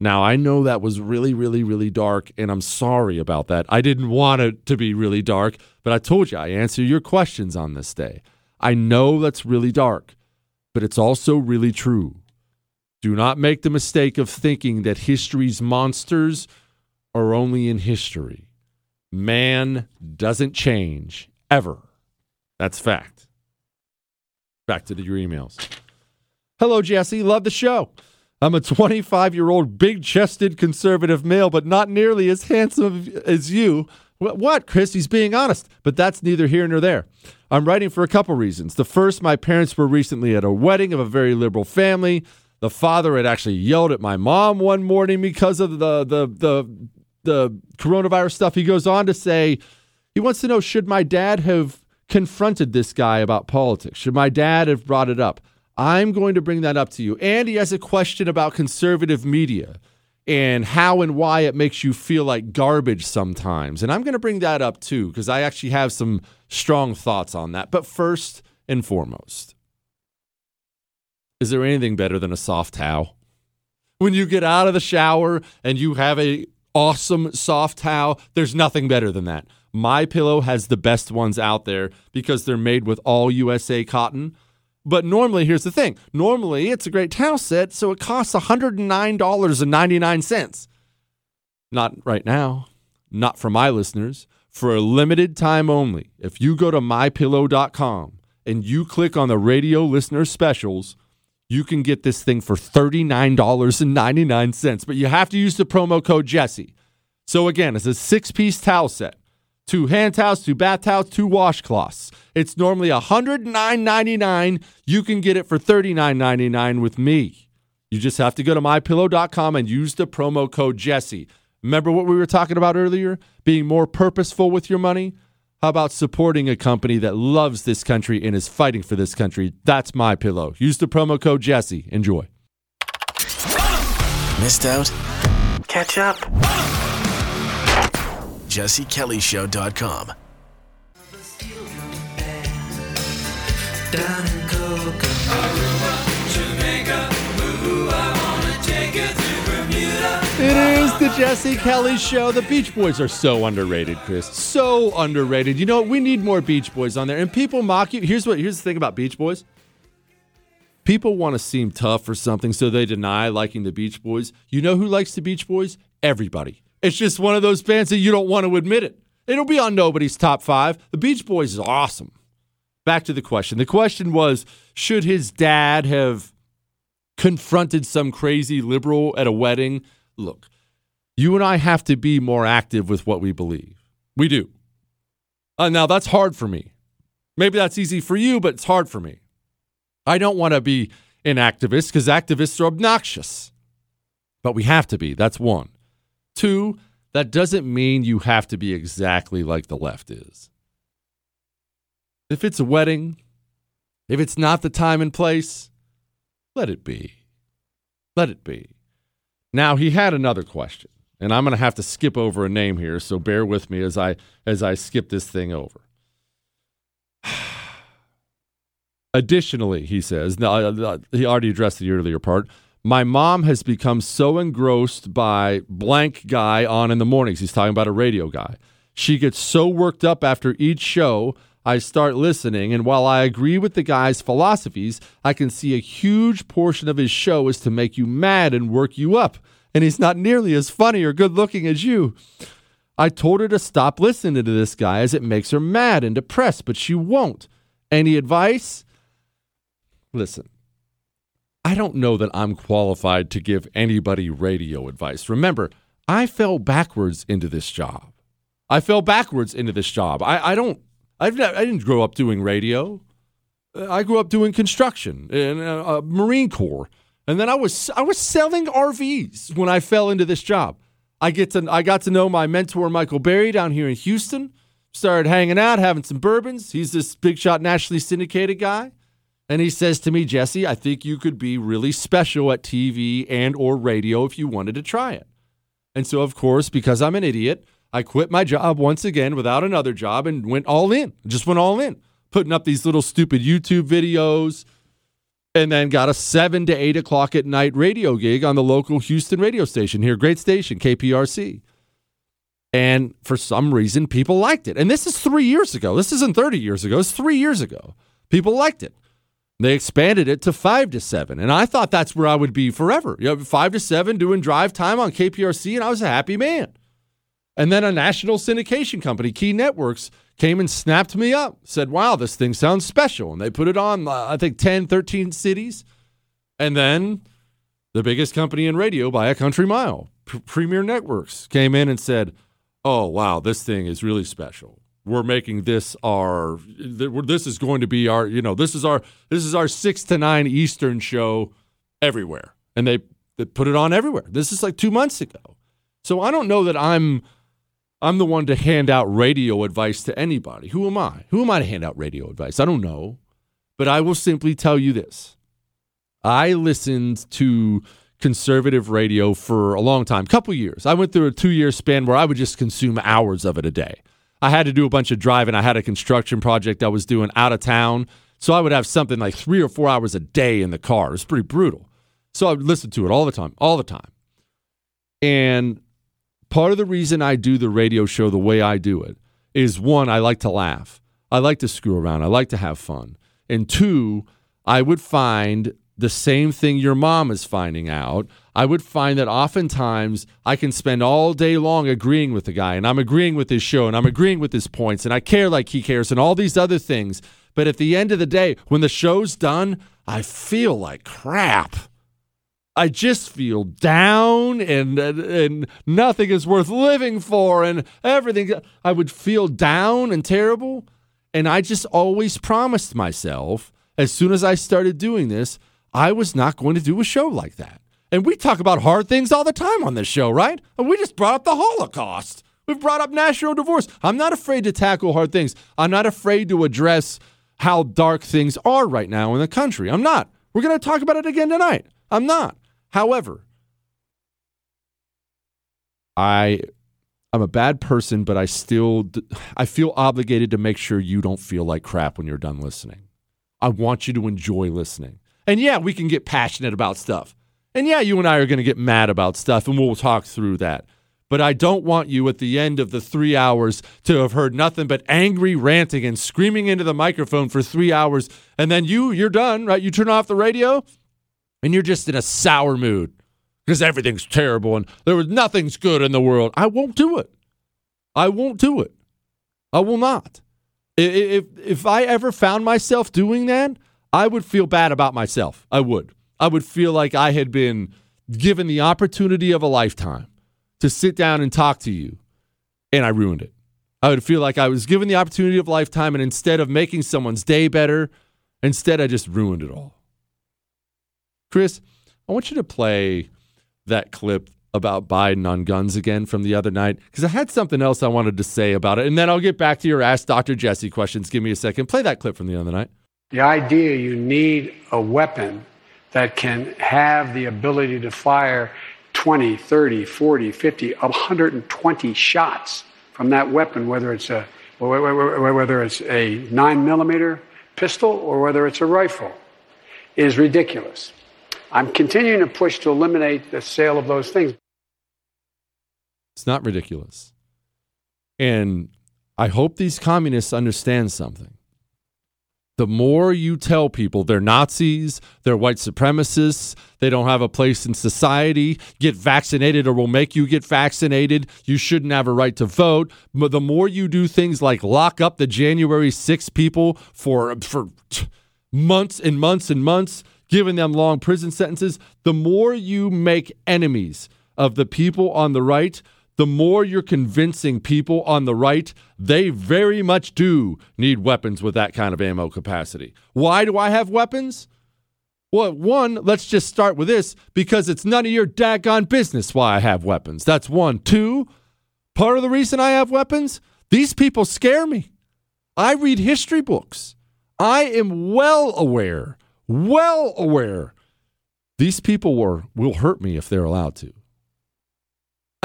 Now, I know that was really, really, really dark, and I'm sorry about that. I didn't want it to be really dark, but I told you I answer your questions on this day. I know that's really dark, but it's also really true. Do not make the mistake of thinking that history's monsters are only in history. Man doesn't change ever. That's fact. Back to your emails. Hello, Jesse. Love the show. I'm a 25 year old, big chested conservative male, but not nearly as handsome as you. What, Chris? He's being honest, but that's neither here nor there. I'm writing for a couple reasons. The first, my parents were recently at a wedding of a very liberal family. The father had actually yelled at my mom one morning because of the the the the coronavirus stuff. He goes on to say he wants to know should my dad have confronted this guy about politics? Should my dad have brought it up? I'm going to bring that up to you. And he has a question about conservative media and how and why it makes you feel like garbage sometimes. And I'm going to bring that up too, because I actually have some strong thoughts on that. But first and foremost, is there anything better than a soft towel? When you get out of the shower and you have a awesome soft towel, there's nothing better than that. My pillow has the best ones out there because they're made with all USA cotton. But normally, here's the thing normally it's a great towel set, so it costs $109.99. Not right now, not for my listeners. For a limited time only, if you go to mypillow.com and you click on the radio listener specials, you can get this thing for $39.99. But you have to use the promo code Jesse. So again, it's a six piece towel set two hand towels, two bath towels, two washcloths. It's normally $109.99. You can get it for $39.99 with me. You just have to go to mypillow.com and use the promo code Jesse. Remember what we were talking about earlier? Being more purposeful with your money? How about supporting a company that loves this country and is fighting for this country? That's my pillow. Use the promo code Jesse. Enjoy. Missed out? Catch up jessekellyshow.com. It is the Jesse Kelly Show. The Beach Boys are so underrated, Chris. So underrated. You know what? We need more Beach Boys on there. And people mock you. Here's what here's the thing about Beach Boys. People want to seem tough or something, so they deny liking the Beach Boys. You know who likes the Beach Boys? Everybody. It's just one of those bands that you don't want to admit it. It'll be on nobody's top five. The Beach Boys is awesome. Back to the question. The question was should his dad have confronted some crazy liberal at a wedding? Look, you and I have to be more active with what we believe. We do. Uh, now, that's hard for me. Maybe that's easy for you, but it's hard for me. I don't want to be an activist because activists are obnoxious. But we have to be. That's one. Two, that doesn't mean you have to be exactly like the left is. If it's a wedding, if it's not the time and place, let it be. Let it be. Now he had another question, and I'm going to have to skip over a name here, so bear with me as I as I skip this thing over. Additionally, he says, now, uh, uh, he already addressed the earlier part. My mom has become so engrossed by blank guy on in the mornings. He's talking about a radio guy. She gets so worked up after each show. I start listening, and while I agree with the guy's philosophies, I can see a huge portion of his show is to make you mad and work you up. And he's not nearly as funny or good looking as you. I told her to stop listening to this guy as it makes her mad and depressed, but she won't. Any advice? Listen, I don't know that I'm qualified to give anybody radio advice. Remember, I fell backwards into this job. I fell backwards into this job. I, I don't, I've, I didn't grow up doing radio. I grew up doing construction and uh, uh, Marine Corps. And then I was, I was selling RVs when I fell into this job. I get to, I got to know my mentor, Michael Berry, down here in Houston. Started hanging out, having some bourbons. He's this big shot, nationally syndicated guy. And he says to me, Jesse, I think you could be really special at TV and or radio if you wanted to try it. And so, of course, because I'm an idiot, I quit my job once again without another job and went all in, just went all in, putting up these little stupid YouTube videos, and then got a seven to eight o'clock at night radio gig on the local Houston radio station here. Great station, KPRC. And for some reason, people liked it. And this is three years ago. This isn't 30 years ago. It's three years ago. People liked it. They expanded it to five to seven. And I thought that's where I would be forever. You know, five to seven doing drive time on KPRC, and I was a happy man. And then a national syndication company, Key Networks, came and snapped me up, said, wow, this thing sounds special. And they put it on, uh, I think, 10, 13 cities. And then the biggest company in radio by a country mile, P- Premiere Networks, came in and said, oh, wow, this thing is really special. We're making this our, this is going to be our, you know, this is our, this is our six to nine Eastern show everywhere. And they, they put it on everywhere. This is like two months ago. So I don't know that I'm I'm the one to hand out radio advice to anybody. Who am I? Who am I to hand out radio advice? I don't know. But I will simply tell you this. I listened to conservative radio for a long time, couple years. I went through a 2-year span where I would just consume hours of it a day. I had to do a bunch of driving. I had a construction project I was doing out of town. So I would have something like 3 or 4 hours a day in the car. It was pretty brutal. So I would listen to it all the time, all the time. And part of the reason I do the radio show the way I do it is one, I like to laugh. I like to screw around. I like to have fun. And two, I would find the same thing your mom is finding out. I would find that oftentimes I can spend all day long agreeing with the guy and I'm agreeing with his show and I'm agreeing with his points and I care like he cares and all these other things. But at the end of the day, when the show's done, I feel like crap. I just feel down and, and, and nothing is worth living for and everything I would feel down and terrible and I just always promised myself as soon as I started doing this I was not going to do a show like that. And we talk about hard things all the time on this show, right? We just brought up the Holocaust. We've brought up national divorce. I'm not afraid to tackle hard things. I'm not afraid to address how dark things are right now in the country. I'm not. We're going to talk about it again tonight. I'm not. However, I I'm a bad person, but I still I feel obligated to make sure you don't feel like crap when you're done listening. I want you to enjoy listening. And yeah, we can get passionate about stuff. And yeah, you and I are going to get mad about stuff and we'll talk through that. But I don't want you at the end of the three hours to have heard nothing but angry ranting and screaming into the microphone for three hours. And then you, you're done, right? You turn off the radio and you're just in a sour mood because everything's terrible and there was nothing's good in the world, I won't do it. I won't do it. I will not. If if I ever found myself doing that, I would feel bad about myself. I would. I would feel like I had been given the opportunity of a lifetime to sit down and talk to you, and I ruined it. I would feel like I was given the opportunity of a lifetime, and instead of making someone's day better, instead I just ruined it all. Chris, I want you to play that clip about Biden on guns again from the other night because I had something else I wanted to say about it. And then I'll get back to your Ask Dr. Jesse questions. Give me a second. Play that clip from the other night. The idea you need a weapon that can have the ability to fire 20, 30, 40, 50, 120 shots from that weapon, whether it's a whether it's a nine millimeter pistol or whether it's a rifle, is ridiculous. I'm continuing to push to eliminate the sale of those things. It's not ridiculous. And I hope these communists understand something. The more you tell people they're Nazis, they're white supremacists, they don't have a place in society, get vaccinated or we'll make you get vaccinated, you shouldn't have a right to vote. But the more you do things like lock up the January 6 people for, for months and months and months, giving them long prison sentences, the more you make enemies of the people on the right, the more you're convincing people on the right they very much do need weapons with that kind of ammo capacity. Why do I have weapons? Well, one, let's just start with this because it's none of your daggone business why I have weapons. That's one. Two, part of the reason I have weapons, these people scare me. I read history books. I am well aware well aware these people were, will hurt me if they're allowed to.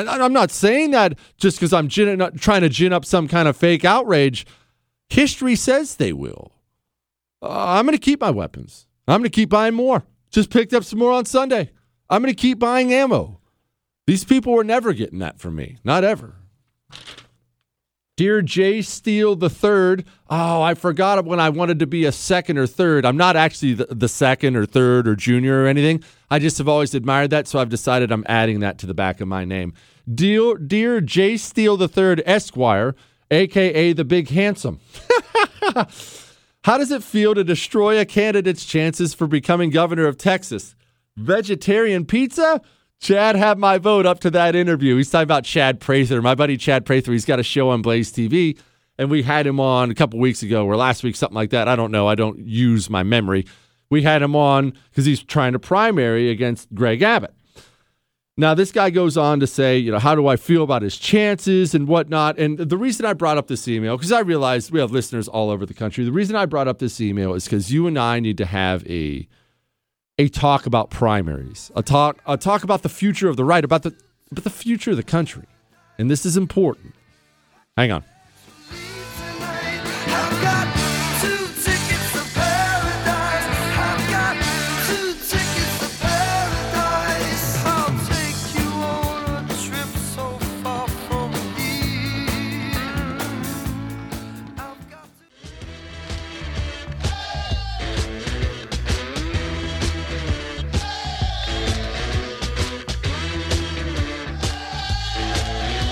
I'm not saying that just because I'm gin, trying to gin up some kind of fake outrage. History says they will. Uh, I'm going to keep my weapons. I'm going to keep buying more. Just picked up some more on Sunday. I'm going to keep buying ammo. These people were never getting that from me. Not ever. Dear Jay Steele the third. Oh, I forgot when I wanted to be a second or third. I'm not actually the, the, second or third or junior or anything. I just have always admired that, so I've decided I'm adding that to the back of my name. Dear, dear Jay Steele the third Esquire, aka the Big Handsome. How does it feel to destroy a candidate's chances for becoming governor of Texas? Vegetarian pizza? Chad had my vote up to that interview. He's talking about Chad Prather. My buddy Chad Prather, he's got a show on Blaze TV, and we had him on a couple weeks ago or last week, something like that. I don't know. I don't use my memory. We had him on because he's trying to primary against Greg Abbott. Now, this guy goes on to say, you know, how do I feel about his chances and whatnot? And the reason I brought up this email, because I realized we have listeners all over the country. The reason I brought up this email is because you and I need to have a a talk about primaries, a talk a talk about the future of the right, about the about the future of the country, and this is important. Hang on.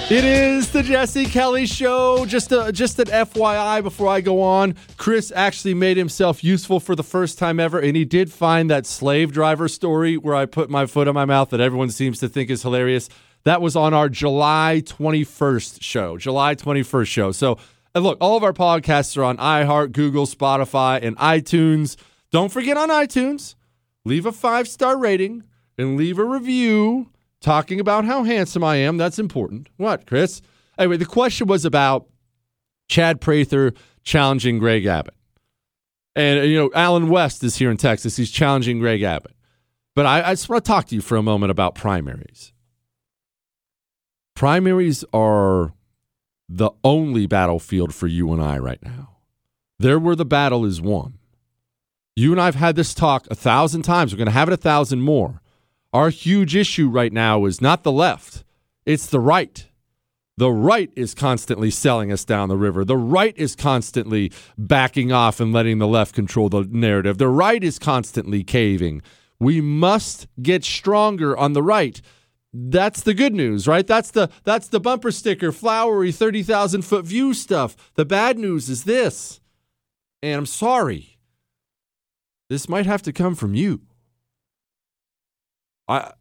It is the Jesse Kelly Show. Just a, just an FYI before I go on. Chris actually made himself useful for the first time ever, and he did find that slave driver story where I put my foot in my mouth that everyone seems to think is hilarious. That was on our July 21st show. July 21st show. So, and look, all of our podcasts are on iHeart, Google, Spotify, and iTunes. Don't forget on iTunes, leave a five star rating and leave a review talking about how handsome I am. That's important. What, Chris? Anyway, the question was about Chad Prather challenging Greg Abbott. And, you know, Allen West is here in Texas. He's challenging Greg Abbott. But I, I just want to talk to you for a moment about primaries. Primaries are the only battlefield for you and I right now. They're where the battle is won. You and I have had this talk a thousand times. We're going to have it a thousand more. Our huge issue right now is not the left, it's the right. The right is constantly selling us down the river. The right is constantly backing off and letting the left control the narrative. The right is constantly caving. We must get stronger on the right. That's the good news, right? That's the that's the bumper sticker, flowery 30,000 foot view stuff. The bad news is this. And I'm sorry. This might have to come from you. I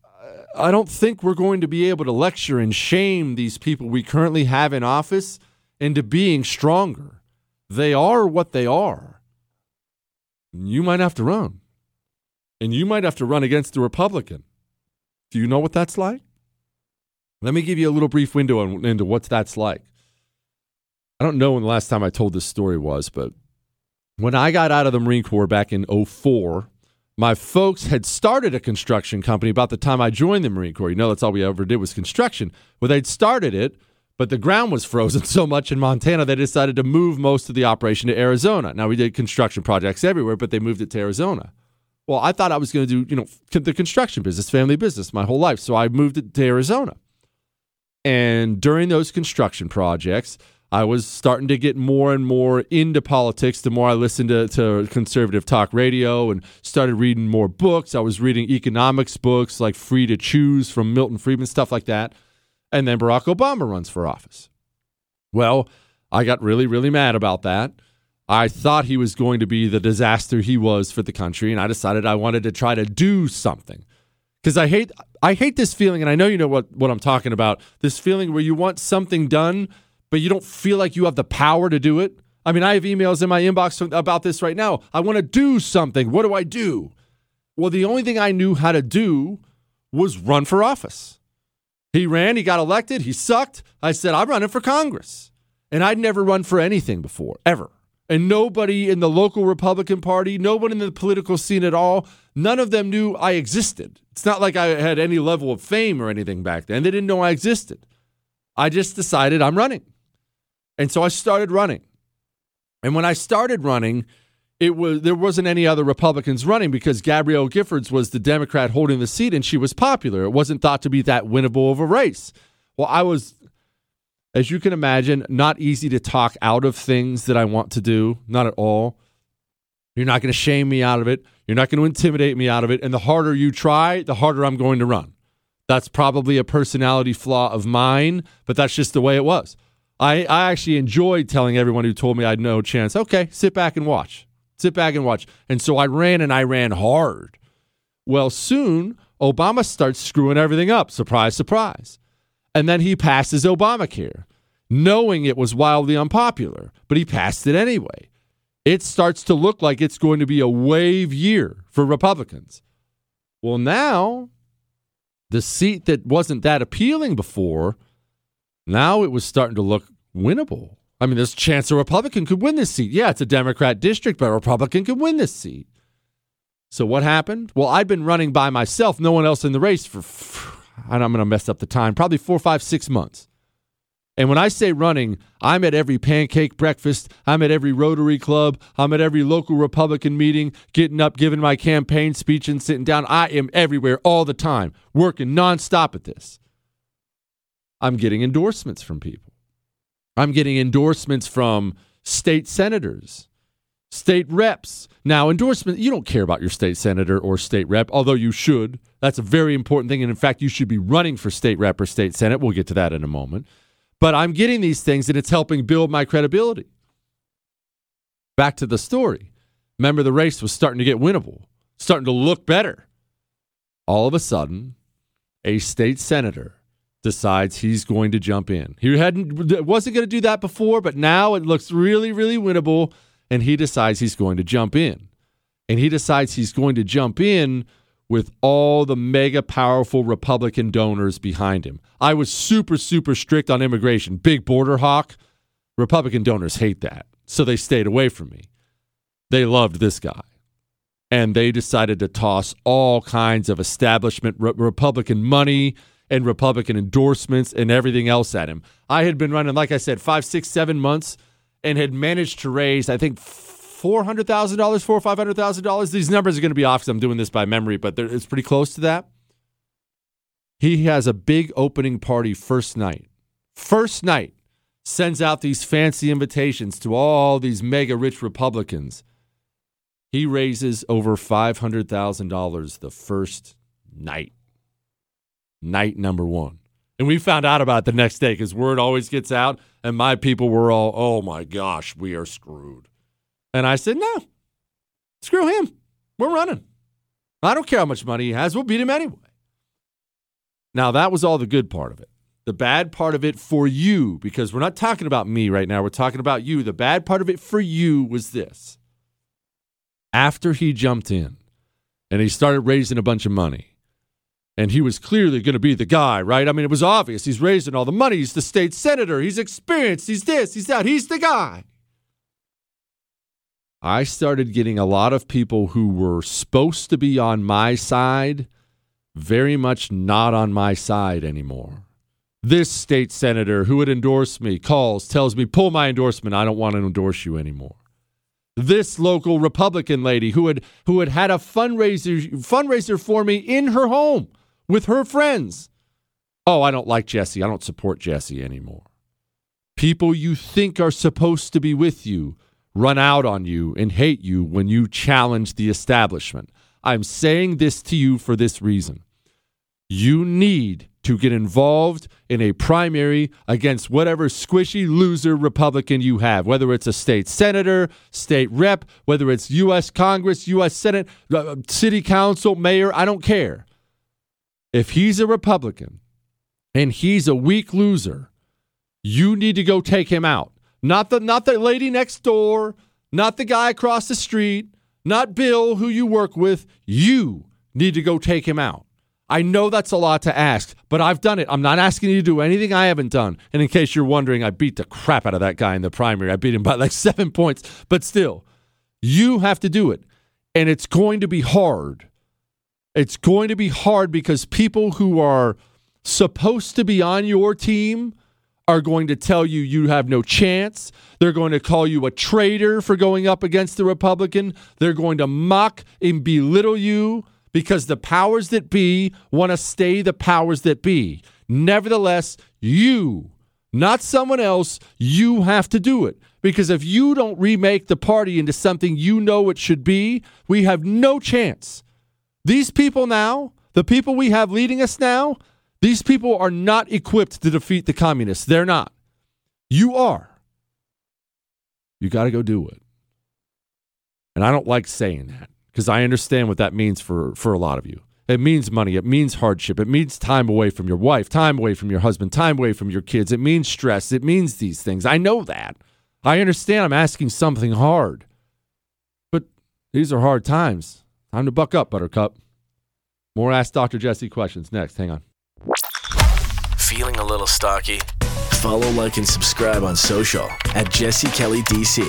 I don't think we're going to be able to lecture and shame these people we currently have in office into being stronger. They are what they are. You might have to run. And you might have to run against a Republican. Do you know what that's like? Let me give you a little brief window into what that's like. I don't know when the last time I told this story was, but when I got out of the Marine Corps back in 04, my folks had started a construction company about the time I joined the Marine Corps. You know, that's all we ever did was construction. Well, they'd started it, but the ground was frozen so much in Montana, they decided to move most of the operation to Arizona. Now, we did construction projects everywhere, but they moved it to Arizona. Well, I thought I was going to do, you know, the construction business, family business my whole life. So I moved it to Arizona. And during those construction projects, I was starting to get more and more into politics the more I listened to, to, conservative talk radio and started reading more books. I was reading economics books like Free to Choose from Milton Friedman, stuff like that. And then Barack Obama runs for office. Well, I got really, really mad about that. I thought he was going to be the disaster he was for the country, and I decided I wanted to try to do something. Because I hate I hate this feeling, and I know you know what, what I'm talking about. This feeling where you want something done but you don't feel like you have the power to do it? I mean, I have emails in my inbox about this right now. I want to do something. What do I do? Well, the only thing I knew how to do was run for office. He ran, he got elected, he sucked. I said, I'm running for Congress. And I'd never run for anything before, ever. And nobody in the local Republican Party, no one in the political scene at all, none of them knew I existed. It's not like I had any level of fame or anything back then. They didn't know I existed. I just decided I'm running. And so I started running. And when I started running, it was there wasn't any other Republicans running because Gabrielle Giffords was the Democrat holding the seat and she was popular. It wasn't thought to be that winnable of a race. Well, I was as you can imagine, not easy to talk out of things that I want to do, not at all. You're not going to shame me out of it. You're not going to intimidate me out of it. And the harder you try, the harder I'm going to run. That's probably a personality flaw of mine, but that's just the way it was. I, I actually enjoyed telling everyone who told me I had no chance, okay, sit back and watch. Sit back and watch. And so I ran and I ran hard. Well, soon Obama starts screwing everything up. Surprise, surprise. And then he passes Obamacare, knowing it was wildly unpopular, but he passed it anyway. It starts to look like it's going to be a wave year for Republicans. Well, now the seat that wasn't that appealing before, now it was starting to look winnable. I mean, there's a chance a Republican could win this seat. Yeah, it's a Democrat district, but a Republican could win this seat. So what happened? Well, I'd been running by myself, no one else in the race for and I'm going to mess up the time, probably four, five, six months. And when I say running, I'm at every pancake breakfast. I'm at every Rotary Club. I'm at every local Republican meeting, getting up, giving my campaign speech, and sitting down. I am everywhere all the time, working nonstop at this. I'm getting endorsements from people. I'm getting endorsements from state senators, state reps. Now, endorsement, you don't care about your state senator or state rep, although you should. That's a very important thing. And in fact, you should be running for state rep or state senate. We'll get to that in a moment. But I'm getting these things and it's helping build my credibility. Back to the story. Remember, the race was starting to get winnable, starting to look better. All of a sudden, a state senator decides he's going to jump in. He hadn't wasn't going to do that before, but now it looks really, really winnable, and he decides he's going to jump in. And he decides he's going to jump in with all the mega powerful Republican donors behind him. I was super, super strict on immigration, big border hawk. Republican donors hate that. So they stayed away from me. They loved this guy. And they decided to toss all kinds of establishment re- Republican money and Republican endorsements and everything else at him. I had been running, like I said, five, six, seven months and had managed to raise, I think, four hundred thousand dollars, four or five hundred thousand dollars. These numbers are going to be off because I'm doing this by memory, but it's pretty close to that. He has a big opening party first night. First night, sends out these fancy invitations to all these mega rich Republicans. He raises over five hundred thousand dollars the first night. Night number one. And we found out about it the next day because word always gets out, and my people were all, oh my gosh, we are screwed. And I said, no, screw him. We're running. I don't care how much money he has. We'll beat him anyway. Now, that was all the good part of it. The bad part of it for you, because we're not talking about me right now, we're talking about you. The bad part of it for you was this. After he jumped in and he started raising a bunch of money, and he was clearly going to be the guy, right? I mean, it was obvious. He's raising all the money. He's the state senator. He's experienced. He's this, he's that. He's the guy. I started getting a lot of people who were supposed to be on my side very much not on my side anymore. This state senator who would endorse me calls, tells me, pull my endorsement. I don't want to endorse you anymore. This local Republican lady who had who had had a fundraiser fundraiser for me in her home with her friends. Oh, I don't like Jesse. I don't support Jesse anymore. People you think are supposed to be with you run out on you and hate you when you challenge the establishment. I'm saying this to you for this reason. You need to get involved in a primary against whatever squishy loser Republican you have, whether it's a state senator, state rep, whether it's U.S. Congress, U.S. Senate, uh, city council, mayor, I don't care. If he's a Republican and he's a weak loser, you need to go take him out. Not the not the lady next door, not the guy across the street, not Bill who you work with. You need to go take him out. I know that's a lot to ask, but I've done it. I'm not asking you to do anything I haven't done. And in case you're wondering, I beat the crap out of that guy in the primary. I beat him by like seven points, but still, you have to do it. And it's going to be hard. It's going to be hard because people who are supposed to be on your team are going to tell you you have no chance. They're going to call you a traitor for going up against the Republican. They're going to mock and belittle you because the powers that be want to stay the powers that be. Nevertheless, you, not someone else, you have to do it. Because if you don't remake the party into something you know it should be, we have no chance. These people now, the people we have leading us now, these people are not equipped to defeat the communists. They're not. You are. You got to go do it. And I don't like saying that because I understand what that means for, for a lot of you. It means money. It means hardship. It means time away from your wife, time away from your husband, time away from your kids. It means stress. It means these things. I know that. I understand I'm asking something hard. But these are hard times. Time to buck up, Buttercup. More Ask Dr. Jesse questions next. Hang on. Feeling a little stocky? Follow, like, and subscribe on social at Jesse Kelly DC.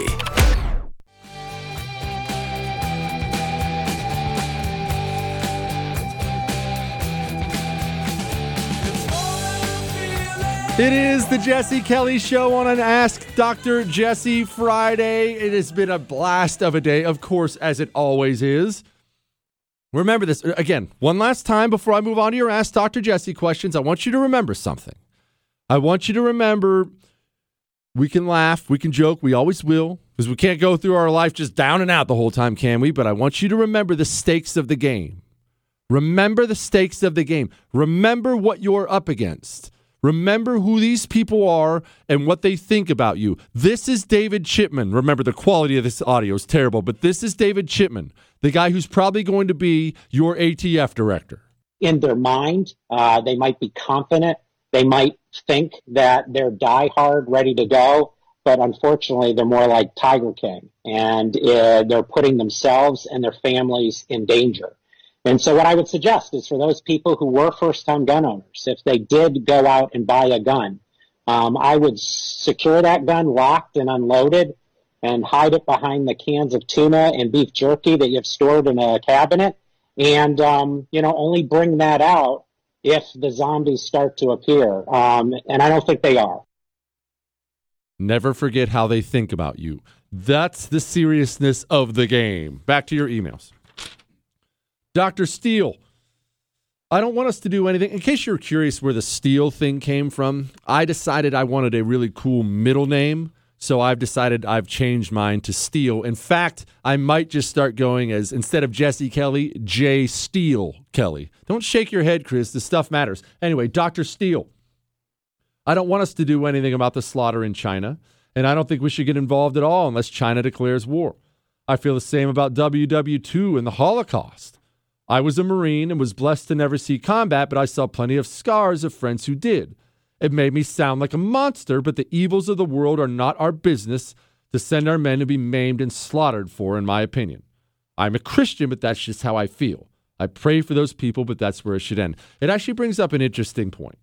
It is the Jesse Kelly Show on an Ask Dr. Jesse Friday. It has been a blast of a day, of course, as it always is. Remember this uh, again, one last time before I move on to your Ask Dr. Jesse questions. I want you to remember something. I want you to remember we can laugh, we can joke, we always will, because we can't go through our life just down and out the whole time, can we? But I want you to remember the stakes of the game. Remember the stakes of the game. Remember what you're up against. Remember who these people are and what they think about you. This is David Chipman. Remember, the quality of this audio is terrible, but this is David Chipman, the guy who's probably going to be your ATF director. In their mind, uh, they might be confident. They might think that they're diehard, ready to go, but unfortunately, they're more like Tiger King, and uh, they're putting themselves and their families in danger. And so what I would suggest is for those people who were first time gun owners, if they did go out and buy a gun, um, I would secure that gun locked and unloaded and hide it behind the cans of tuna and beef jerky that you've stored in a cabinet. And, um, you know, only bring that out if the zombies start to appear. Um, and I don't think they are. Never forget how they think about you. That's the seriousness of the game. Back to your emails. Dr. Steele. I don't want us to do anything. In case you're curious where the Steele thing came from, I decided I wanted a really cool middle name. So I've decided I've changed mine to Steele. In fact, I might just start going as instead of Jesse Kelly, J. Steele Kelly. Don't shake your head, Chris. The stuff matters. Anyway, Dr. Steele. I don't want us to do anything about the slaughter in China, and I don't think we should get involved at all unless China declares war. I feel the same about WW2 and the Holocaust. I was a Marine and was blessed to never see combat, but I saw plenty of scars of friends who did. It made me sound like a monster, but the evils of the world are not our business to send our men to be maimed and slaughtered for, in my opinion. I'm a Christian, but that's just how I feel. I pray for those people, but that's where it should end. It actually brings up an interesting point.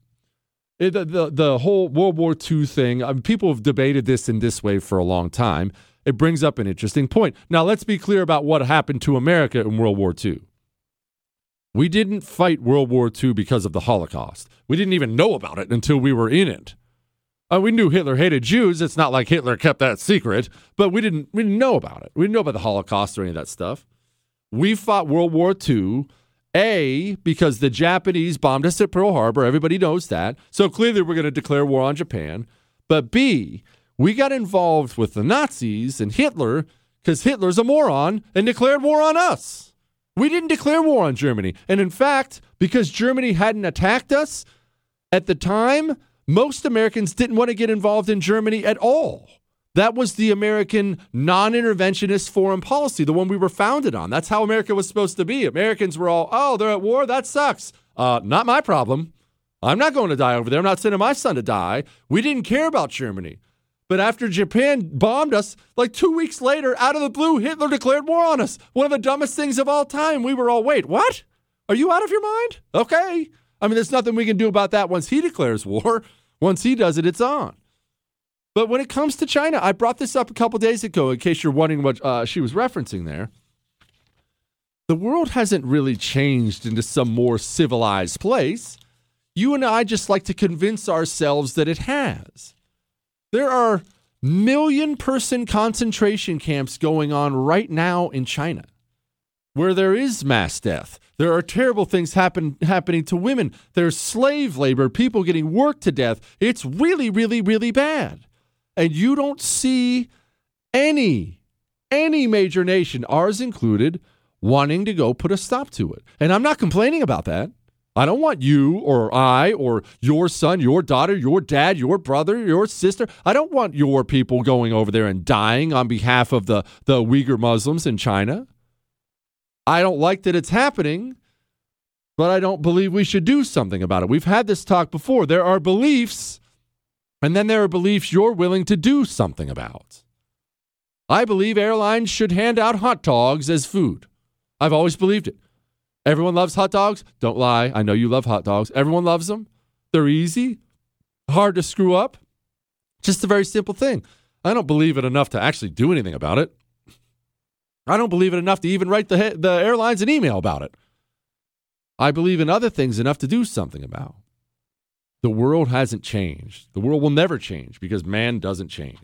It, the, the, the whole World War II thing, I mean, people have debated this in this way for a long time. It brings up an interesting point. Now, let's be clear about what happened to America in World War II. We didn't fight World War II because of the Holocaust. We didn't even know about it until we were in it. Uh, we knew Hitler hated Jews. It's not like Hitler kept that secret, but we didn't we didn't know about it. We didn't know about the Holocaust or any of that stuff. We fought World War II, A, because the Japanese bombed us at Pearl Harbor. Everybody knows that. So clearly we're going to declare war on Japan. But B, we got involved with the Nazis and Hitler because Hitler's a moron and declared war on us. We didn't declare war on Germany. And in fact, because Germany hadn't attacked us at the time, most Americans didn't want to get involved in Germany at all. That was the American non interventionist foreign policy, the one we were founded on. That's how America was supposed to be. Americans were all, oh, they're at war? That sucks. Uh, not my problem. I'm not going to die over there. I'm not sending my son to die. We didn't care about Germany. But after Japan bombed us, like two weeks later, out of the blue, Hitler declared war on us. One of the dumbest things of all time. We were all, wait, what? Are you out of your mind? Okay. I mean, there's nothing we can do about that once he declares war. Once he does it, it's on. But when it comes to China, I brought this up a couple days ago in case you're wondering what uh, she was referencing there. The world hasn't really changed into some more civilized place. You and I just like to convince ourselves that it has. There are million person concentration camps going on right now in China where there is mass death. There are terrible things happen, happening to women. There's slave labor, people getting worked to death. It's really, really, really bad. And you don't see any, any major nation, ours included, wanting to go put a stop to it. And I'm not complaining about that. I don't want you or I or your son, your daughter, your dad, your brother, your sister. I don't want your people going over there and dying on behalf of the, the Uyghur Muslims in China. I don't like that it's happening, but I don't believe we should do something about it. We've had this talk before. There are beliefs, and then there are beliefs you're willing to do something about. I believe airlines should hand out hot dogs as food. I've always believed it. Everyone loves hot dogs. Don't lie. I know you love hot dogs. Everyone loves them. They're easy, hard to screw up. Just a very simple thing. I don't believe it enough to actually do anything about it. I don't believe it enough to even write the, the airlines an email about it. I believe in other things enough to do something about. The world hasn't changed. The world will never change because man doesn't change.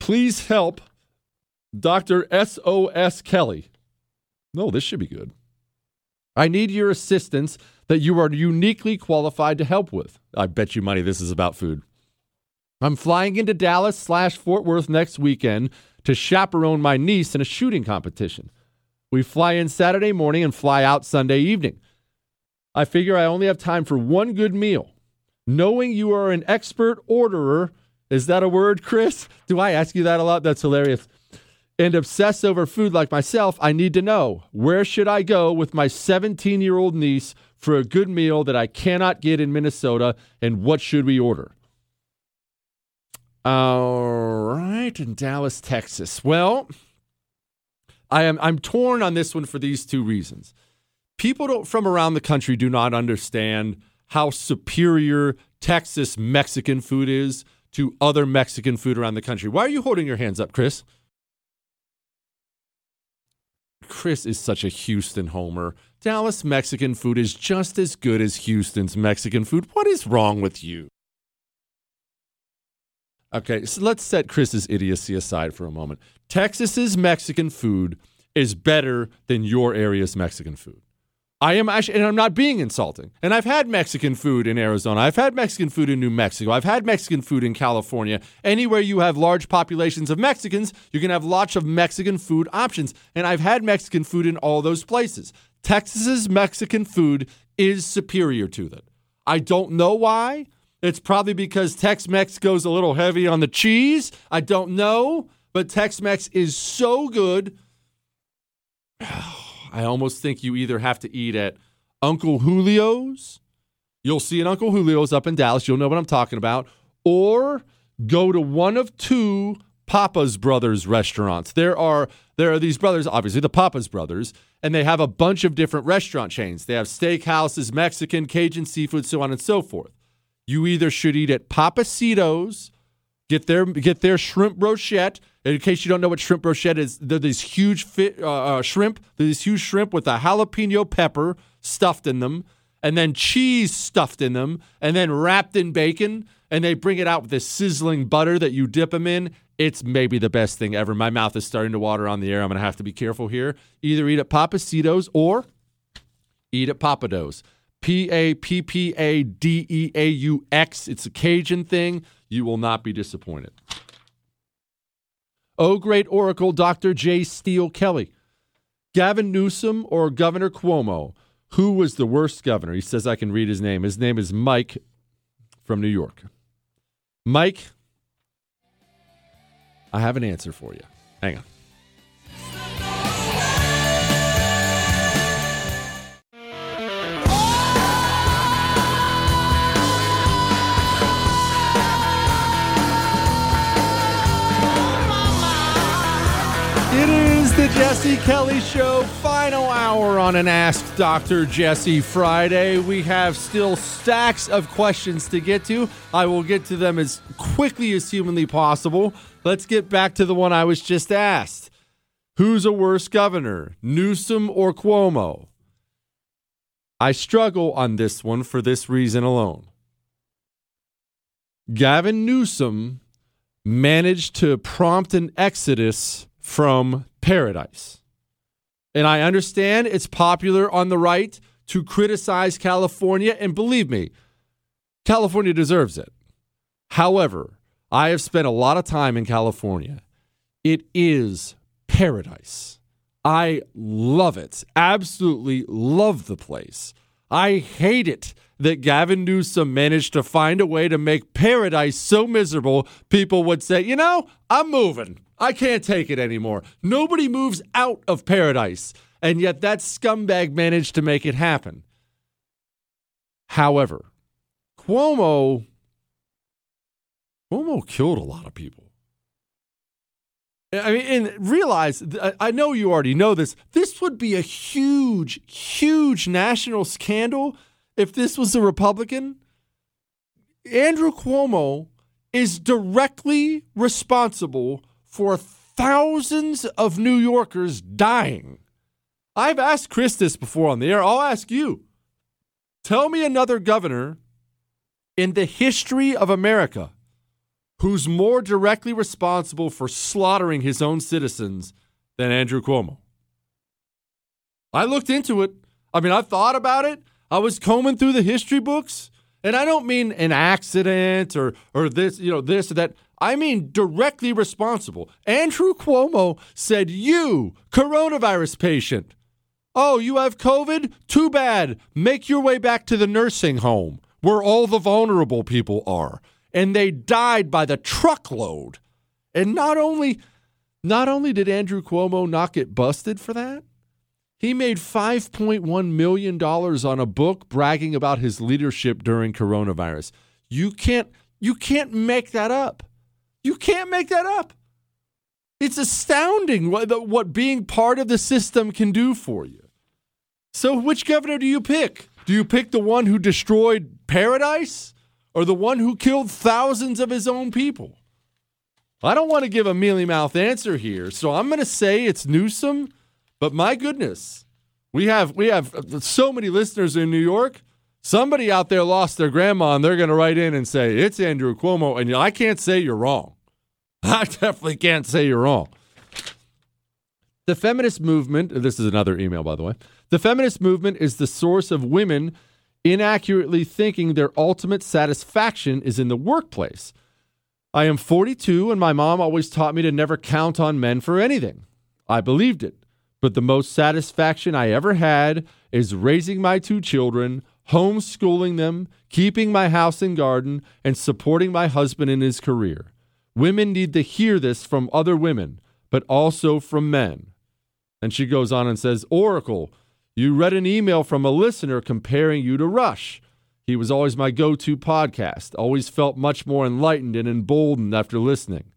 Please help Dr. S.O.S. Kelly. No, this should be good. I need your assistance that you are uniquely qualified to help with. I bet you money this is about food. I'm flying into Dallas slash Fort Worth next weekend to chaperone my niece in a shooting competition. We fly in Saturday morning and fly out Sunday evening. I figure I only have time for one good meal. Knowing you are an expert orderer, is that a word, Chris? Do I ask you that a lot? That's hilarious. And obsess over food like myself, I need to know where should I go with my 17 year old niece for a good meal that I cannot get in Minnesota, and what should we order? All right, in Dallas, Texas. Well, I am I'm torn on this one for these two reasons. People from around the country do not understand how superior Texas Mexican food is to other Mexican food around the country. Why are you holding your hands up, Chris? Chris is such a Houston homer. Dallas Mexican food is just as good as Houston's Mexican food. What is wrong with you? Okay, so let's set Chris's idiocy aside for a moment. Texas's Mexican food is better than your area's Mexican food. I am actually, and I'm not being insulting. And I've had Mexican food in Arizona. I've had Mexican food in New Mexico. I've had Mexican food in California. Anywhere you have large populations of Mexicans, you can have lots of Mexican food options. And I've had Mexican food in all those places. Texas's Mexican food is superior to that. I don't know why. It's probably because Tex Mex goes a little heavy on the cheese. I don't know, but Tex Mex is so good. Oh. I almost think you either have to eat at Uncle Julio's. You'll see an Uncle Julio's up in Dallas. You'll know what I'm talking about. Or go to one of two Pappas Brothers restaurants. There are there are these brothers, obviously the Pappas Brothers, and they have a bunch of different restaurant chains. They have steakhouses, Mexican, Cajun seafood, so on and so forth you either should eat at Pappasito's, get their get their shrimp brochette. In case you don't know what shrimp brochette is, they're these huge uh, uh, shrimp. They're these huge shrimp with a jalapeno pepper stuffed in them, and then cheese stuffed in them, and then wrapped in bacon. And they bring it out with this sizzling butter that you dip them in. It's maybe the best thing ever. My mouth is starting to water on the air. I'm to have to be careful here. Either eat at Pappasito's or eat at Pappadeaux. P A P P A D E A U X. It's a Cajun thing. You will not be disappointed. Oh, great Oracle, Dr. J. Steele Kelly. Gavin Newsom or Governor Cuomo? Who was the worst governor? He says I can read his name. His name is Mike from New York. Mike, I have an answer for you. Hang on. Jesse Kelly Show, final hour on an Ask Dr. Jesse Friday. We have still stacks of questions to get to. I will get to them as quickly as humanly possible. Let's get back to the one I was just asked Who's a worse governor, Newsom or Cuomo? I struggle on this one for this reason alone. Gavin Newsom managed to prompt an exodus from paradise. And I understand it's popular on the right to criticize California, and believe me, California deserves it. However, I have spent a lot of time in California. It is paradise. I love it. Absolutely love the place. I hate it that Gavin Newsom managed to find a way to make paradise so miserable, people would say, you know, I'm moving. I can't take it anymore. Nobody moves out of paradise. And yet that scumbag managed to make it happen. However, Cuomo Cuomo killed a lot of people. I mean, and realize, I know you already know this. This would be a huge, huge national scandal if this was a Republican. Andrew Cuomo is directly responsible for thousands of New Yorkers dying. I've asked Chris this before on the air. I'll ask you. Tell me another governor in the history of America who's more directly responsible for slaughtering his own citizens than Andrew Cuomo. I looked into it. I mean, I thought about it. I was combing through the history books, and I don't mean an accident or or this, you know, this or that. I mean directly responsible. Andrew Cuomo said, "You, coronavirus patient, oh, you have COVID? Too bad. Make your way back to the nursing home where all the vulnerable people are." and they died by the truckload. And not only not only did Andrew Cuomo not get busted for that, he made $5.1 million on a book bragging about his leadership during coronavirus. You can't you can't make that up. You can't make that up. It's astounding what, what being part of the system can do for you. So, which governor do you pick? Do you pick the one who destroyed paradise? or the one who killed thousands of his own people? I don't want to give a mealy mouth answer here, so I'm going to say it's Newsom. But my goodness, we have we have so many listeners in New York. Somebody out there lost their grandma, and they're going to write in and say it's Andrew Cuomo. And I can't say you're wrong. I definitely can't say you're wrong. The feminist movement. This is another email, by the way. The feminist movement is the source of women inaccurately thinking their ultimate satisfaction is in the workplace. I am 42, and my mom always taught me to never count on men for anything. I believed it, but the most satisfaction I ever had is raising my two children, homeschooling them, keeping my house and garden, and supporting my husband in his career. Women need to hear this from other women, but also from men. And she goes on and says, Oracle, you read an email from a listener comparing you to Rush. He was always my go to podcast, always felt much more enlightened and emboldened after listening.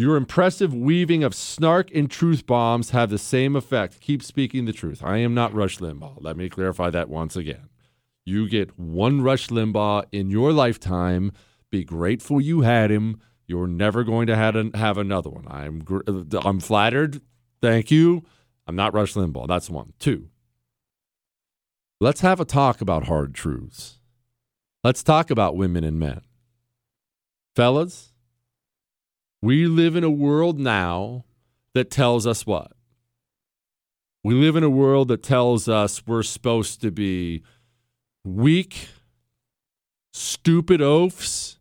Your impressive weaving of snark and truth bombs have the same effect. Keep speaking the truth. I am not Rush Limbaugh. Let me clarify that once again. You get one Rush Limbaugh in your lifetime. Be grateful you had him. You're never going to have, another one. I'm uh, I'm flattered. Thank you. I'm not Rush Limbaugh. That's one. Two. Let's have a talk about hard truths. Let's talk about women and men. Fellas, we live in a world now that tells us what? We live in a world that tells us we're supposed to be weak, stupid oafs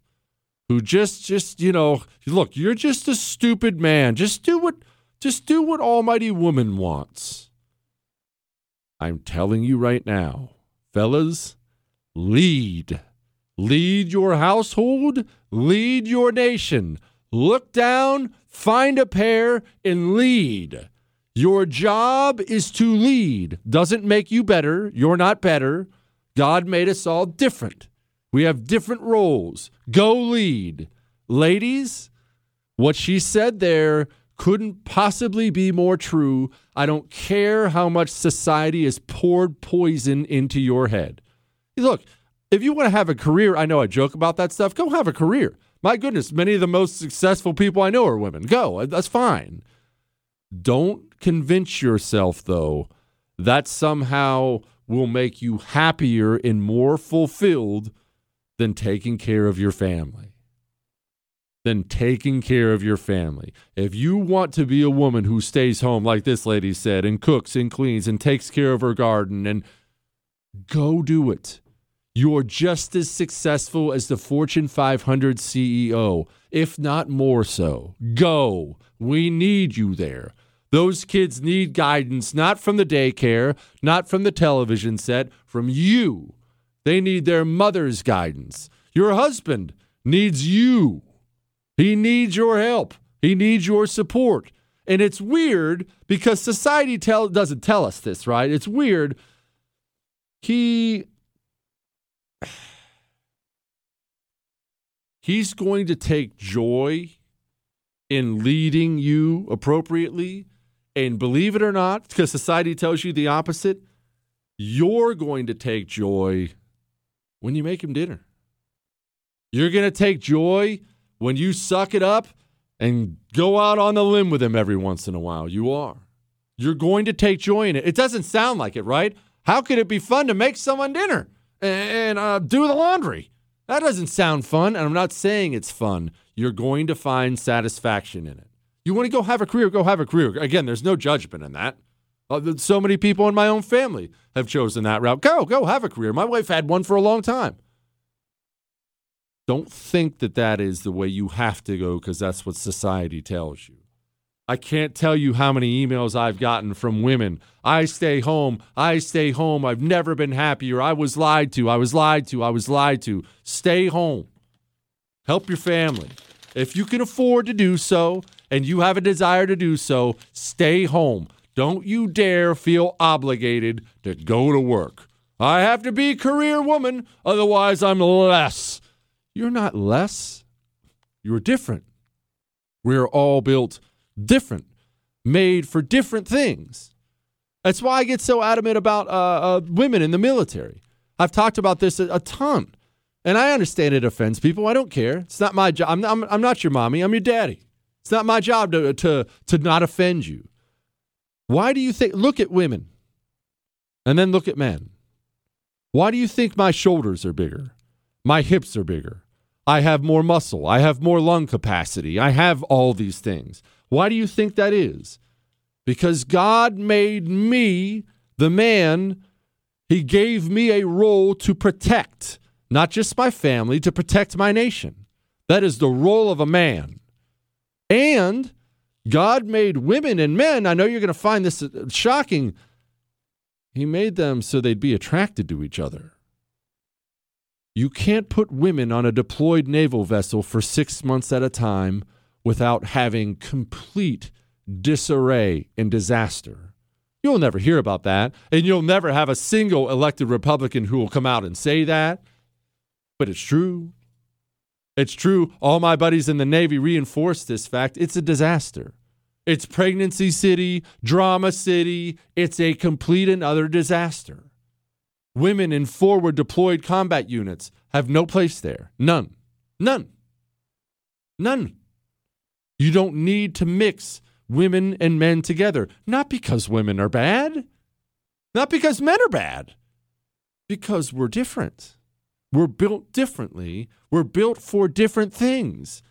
who just just, you know, look, you're just a stupid man. Just do what just do what almighty woman wants. I'm telling you right now, fellas, lead. Lead your household, lead your nation. Look down, find a pair, and lead. Your job is to lead. Doesn't make you better. You're not better. God made us all different. We have different roles. Go lead. Ladies, what she said there couldn't possibly be more true. I don't care how much society has poured poison into your head. Look, if you want to have a career, I know I joke about that stuff, go have a career. My goodness, many of the most successful people I know are women. Go, uh, that's fine. Don't convince yourself, though, that somehow will make you happier and more fulfilled than taking care of your family. Than taking care of your family. If you want to be a woman who stays home, like this lady said, and cooks and cleans and takes care of her garden, and go do it. You're just as successful as the Fortune 500 CEO, if not more so. Go. We need you there. Those kids need guidance, not from the daycare, not from the television set, from you. They need their mother's guidance. Your husband needs you. He needs your help. He needs your support. And it's weird because society tell, doesn't tell us this, right? It's weird. He he's going to take joy in leading you appropriately. And believe it or not, because society tells you the opposite, you're going to take joy when you make him dinner. You're going to take joy when you suck it up and go out on the limb with him every once in a while. You are. You're going to take joy in it. It doesn't sound like it, right? How could it be fun to make someone dinner and uh, do the laundry? That doesn't sound fun, and I'm not saying it's fun. You're going to find satisfaction in it. You want to go have a career, go have a career. Again, there's no judgment in that. Uh, so many people in my own family have chosen that route. Go, go have a career. My wife had one for a long time. Don't think that that is the way you have to go because that's what society tells you. I can't tell you how many emails I've gotten from women. I stay home. I stay home. I've never been happier. I was lied to. I was lied to. I was lied to. Stay home. Help your family. If you can afford to do so and you have a desire to do so, stay home. Don't you dare feel obligated to go to work. I have to be career woman, otherwise, I'm less. You're not less. You're different. We're all built different, made for different things. That's why I get so adamant about uh, uh, women in the military. I've talked about this a, a, ton, and I understand it offends people. I don't care. It's not my job. I'm, I'm, I'm not your mommy. I'm your daddy. It's not my job to, to, to not offend you. Why do you think? Look at women, and then look at men. Why do you think my shoulders are bigger? My hips are bigger. I have more muscle. I have more lung capacity. I have all these things. Why do you think that is? Because God made me the man, He gave me a role to protect, not just my family, to protect my nation. That is the role of a man. And God made women and men, I know you're going to find this uh, shocking, He made them so they'd be attracted to each other. You can't put women on a deployed naval vessel for six months at a time without having complete disarray and disaster. You'll never hear about that, and you'll never have a single elected Republican who will come out and say that. But it's true. It's true. All my buddies in the Navy reinforce this fact. It's a disaster. It's pregnancy city, drama city. It's a complete and utter disaster. Women in forward deployed combat units have no place there. None. None. None. You don't need to mix women and men together. Not because women are bad, not because men are bad, because we're different. We're built differently. We're built for different things.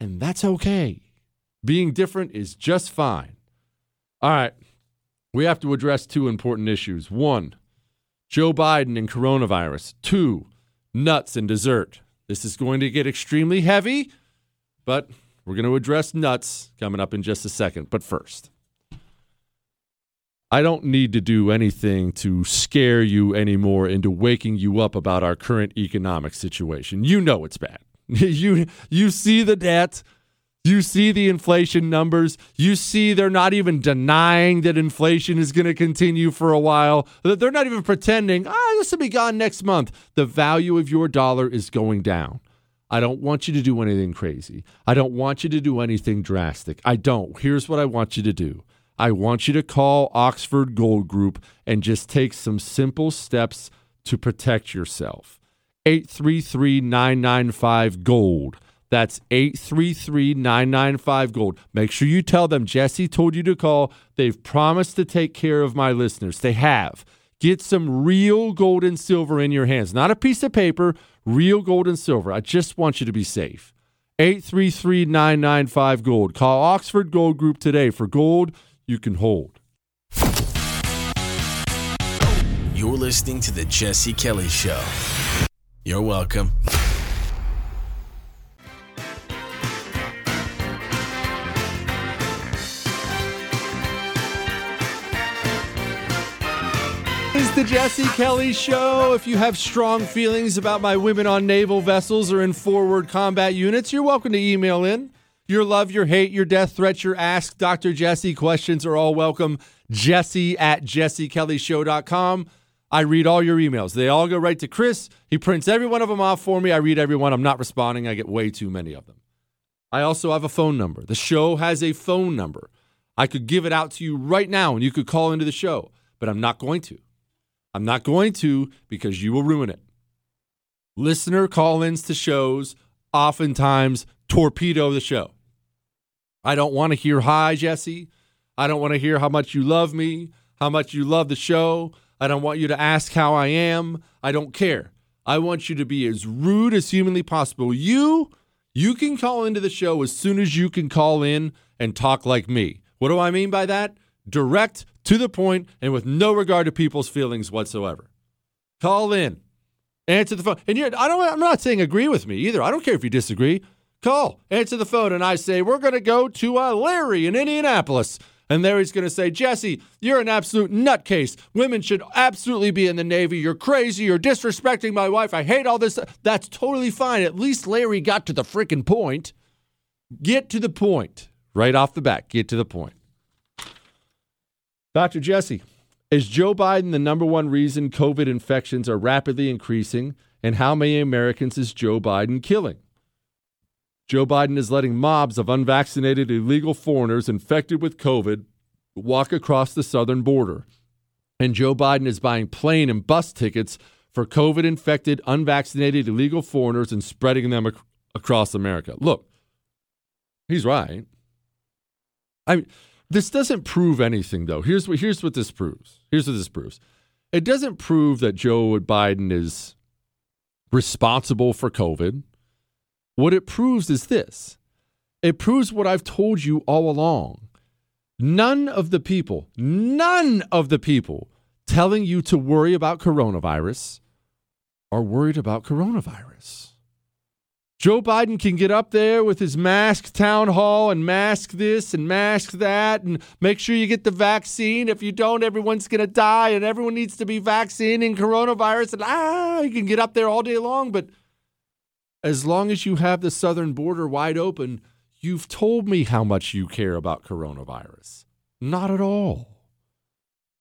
And that's okay. Being different is just fine. All right. We have to address two important issues. One, Joe Biden and coronavirus. Two, nuts and dessert. This is going to get extremely heavy, but we're going to address nuts coming up in just a second. But first, I don't need to do anything to scare you anymore into waking you up about our current economic situation. You know it's bad. you you see the debt, you see the inflation numbers, you see they're not even denying that inflation is going to continue for a while. They're not even pretending, "Ah, this will be gone next month." The value of your dollar is going down. I don't want you to do anything crazy. I don't want you to do anything drastic. I don't. Here's what I want you to do I want you to call Oxford Gold Group and just take some simple steps to protect yourself. 833 995 Gold. That's 833 995 Gold. Make sure you tell them Jesse told you to call. They've promised to take care of my listeners. They have. Get some real gold and silver in your hands, not a piece of paper, real gold and silver. I just want you to be safe. 833 995 Gold. Call Oxford Gold Group today for gold you can hold. You're listening to The Jesse Kelly Show. You're welcome. The Jesse Kelly Show. If you have strong feelings about my women on naval vessels or in forward combat units, you're welcome to email in. Your love, your hate, your death threats, your ask Dr. Jesse questions are all welcome. Jesse at jessekellyshow.com. I read all your emails. They all go right to Chris. He prints every one of them off for me. I read every one. I'm not responding. I get way too many of them. I also have a phone number. The show has a phone number. I could give it out to you right now and you could call into the show, but I'm not going to. I'm not going to because you will ruin it. Listener call ins to shows oftentimes torpedo the show. I don't want to hear hi, Jesse. I don't want to hear how much you love me, how much you love the show. I don't want you to ask how I am. I don't care. I want you to be as rude as humanly possible. You, you can call into the show as soon as you can call in and talk like me. What do I mean by that? Direct to the point and with no regard to people's feelings whatsoever. Call in, answer the phone, and you're, I don't. I'm not saying agree with me either. I don't care if you disagree. Call, answer the phone, and I say we're going to go to uh, Larry in Indianapolis. And Larry's going to say, Jesse, you're an absolute nutcase. Women should absolutely be in the Navy. You're crazy. You're disrespecting my wife. I hate all this. That's totally fine. At least Larry got to the freaking point. Get to the point right off the bat. Get to the point. Dr. Jesse, is Joe Biden the number one reason COVID infections are rapidly increasing? And how many Americans is Joe Biden killing? Joe Biden is letting mobs of unvaccinated illegal foreigners infected with COVID walk across the southern border. And Joe Biden is buying plane and bus tickets for COVID infected, unvaccinated illegal foreigners and spreading them ac- across America. Look, he's right. I mean, this doesn't prove anything, though. Here's what here's what this proves. Here's what this proves. It doesn't prove that Joe Biden is responsible for COVID. What it proves is this. It proves what I've told you all along. None of the people, none of the people telling you to worry about coronavirus are worried about coronavirus. Joe Biden can get up there with his mask town hall and mask this and mask that and make sure you get the vaccine. If you don't, everyone's going to die and everyone needs to be vaccinated in coronavirus. And ah, you can get up there all day long. But as long as you have the southern border wide open, you've told me how much you care about coronavirus. Not at all.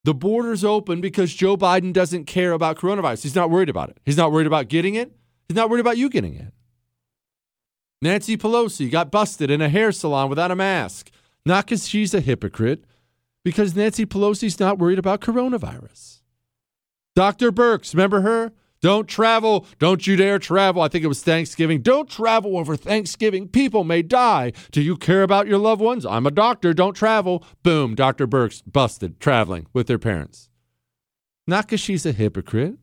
The border's open because Joe Biden doesn't care about coronavirus. He's not worried about it. He's not worried about getting it. He's not worried about you getting it. Nancy Pelosi got busted in a hair salon without a mask. Not because she's a hypocrite, because Nancy Pelosi's not worried about coronavirus. Dr. Birx, remember her? Don't travel. Don't you dare travel. I think it was Thanksgiving. Don't travel over Thanksgiving. People may die. Do you care about your loved ones? I'm a doctor. Don't travel. Boom. Dr. Birx busted traveling with their parents. Not because she's a hypocrite.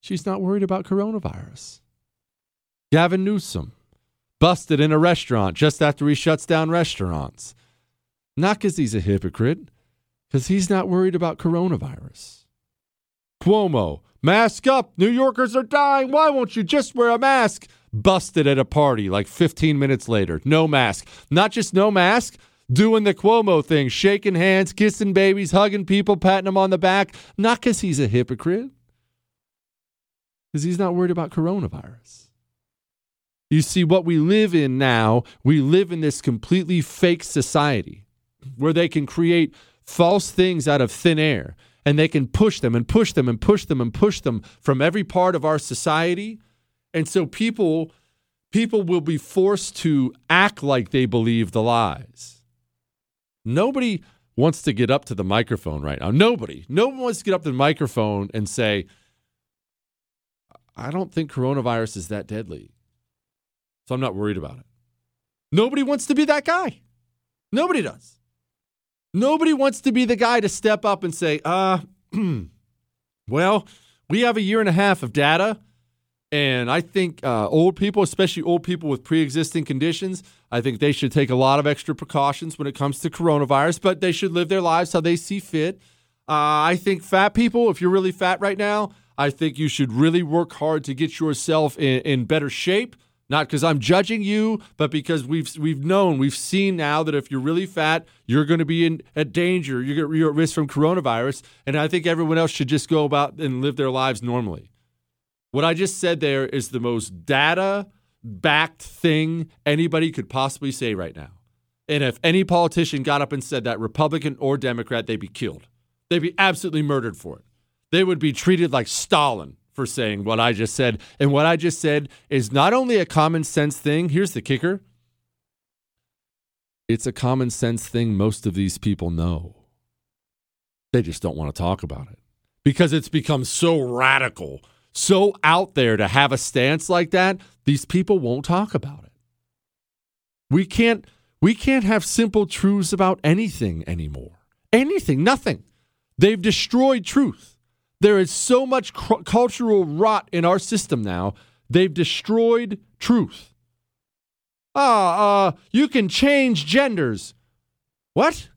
She's not worried about coronavirus. Gavin Newsom, busted in a restaurant just after he shuts down restaurants. Not because he's a hypocrite, because he's not worried about coronavirus. Cuomo, mask up. New Yorkers are dying. Why won't you just wear a mask? Busted at a party like 15 minutes later. No mask. Not just no mask, doing the Cuomo thing, shaking hands, kissing babies, hugging people, patting them on the back. Not because he's a hypocrite, because he's not worried about coronavirus. You see, what we live in now, we live in this completely fake society where they can create false things out of thin air and they can push them and push them and push them and push them from every part of our society. And so people people will be forced to act like they believe the lies. Nobody wants to get up to the microphone right now. Nobody. No one wants to get up to the microphone and say, I don't think coronavirus is that deadly. So I'm not worried about it. Nobody wants to be that guy. Nobody does. Nobody wants to be the guy to step up and say, uh, well, we have a year and a half of data and I think uh, old people, especially old people with pre existing conditions, I think they should take a lot of extra precautions when it comes to coronavirus, but they should live their lives how they see fit. Uh, I think fat people, if you're really fat right now, I think you should really work hard to get yourself in, in better shape. Not because I'm judging you, but because we've we've known, we've seen now that if you're really fat, you're going to be in at danger. You're, you're at risk from coronavirus, and I think everyone else should just go about and live their lives normally. What I just said there is the most data backed thing anybody could possibly say right now. And if any politician got up and said that, Republican or Democrat, they'd be killed. They'd be absolutely murdered for it. They would be treated like Stalin for saying what I just said. And what I just said is not only a common sense thing, here's the kicker it's a common sense thing most of these people know. They just don't want to talk about it because it's become so radical so out there to have a stance like that, these people won't talk about it. We can't we can't have simple truths about anything anymore. Anything, nothing. They've destroyed truth. There is so much cu- cultural rot in our system now. They've destroyed truth. Ah, uh, you can change genders. What?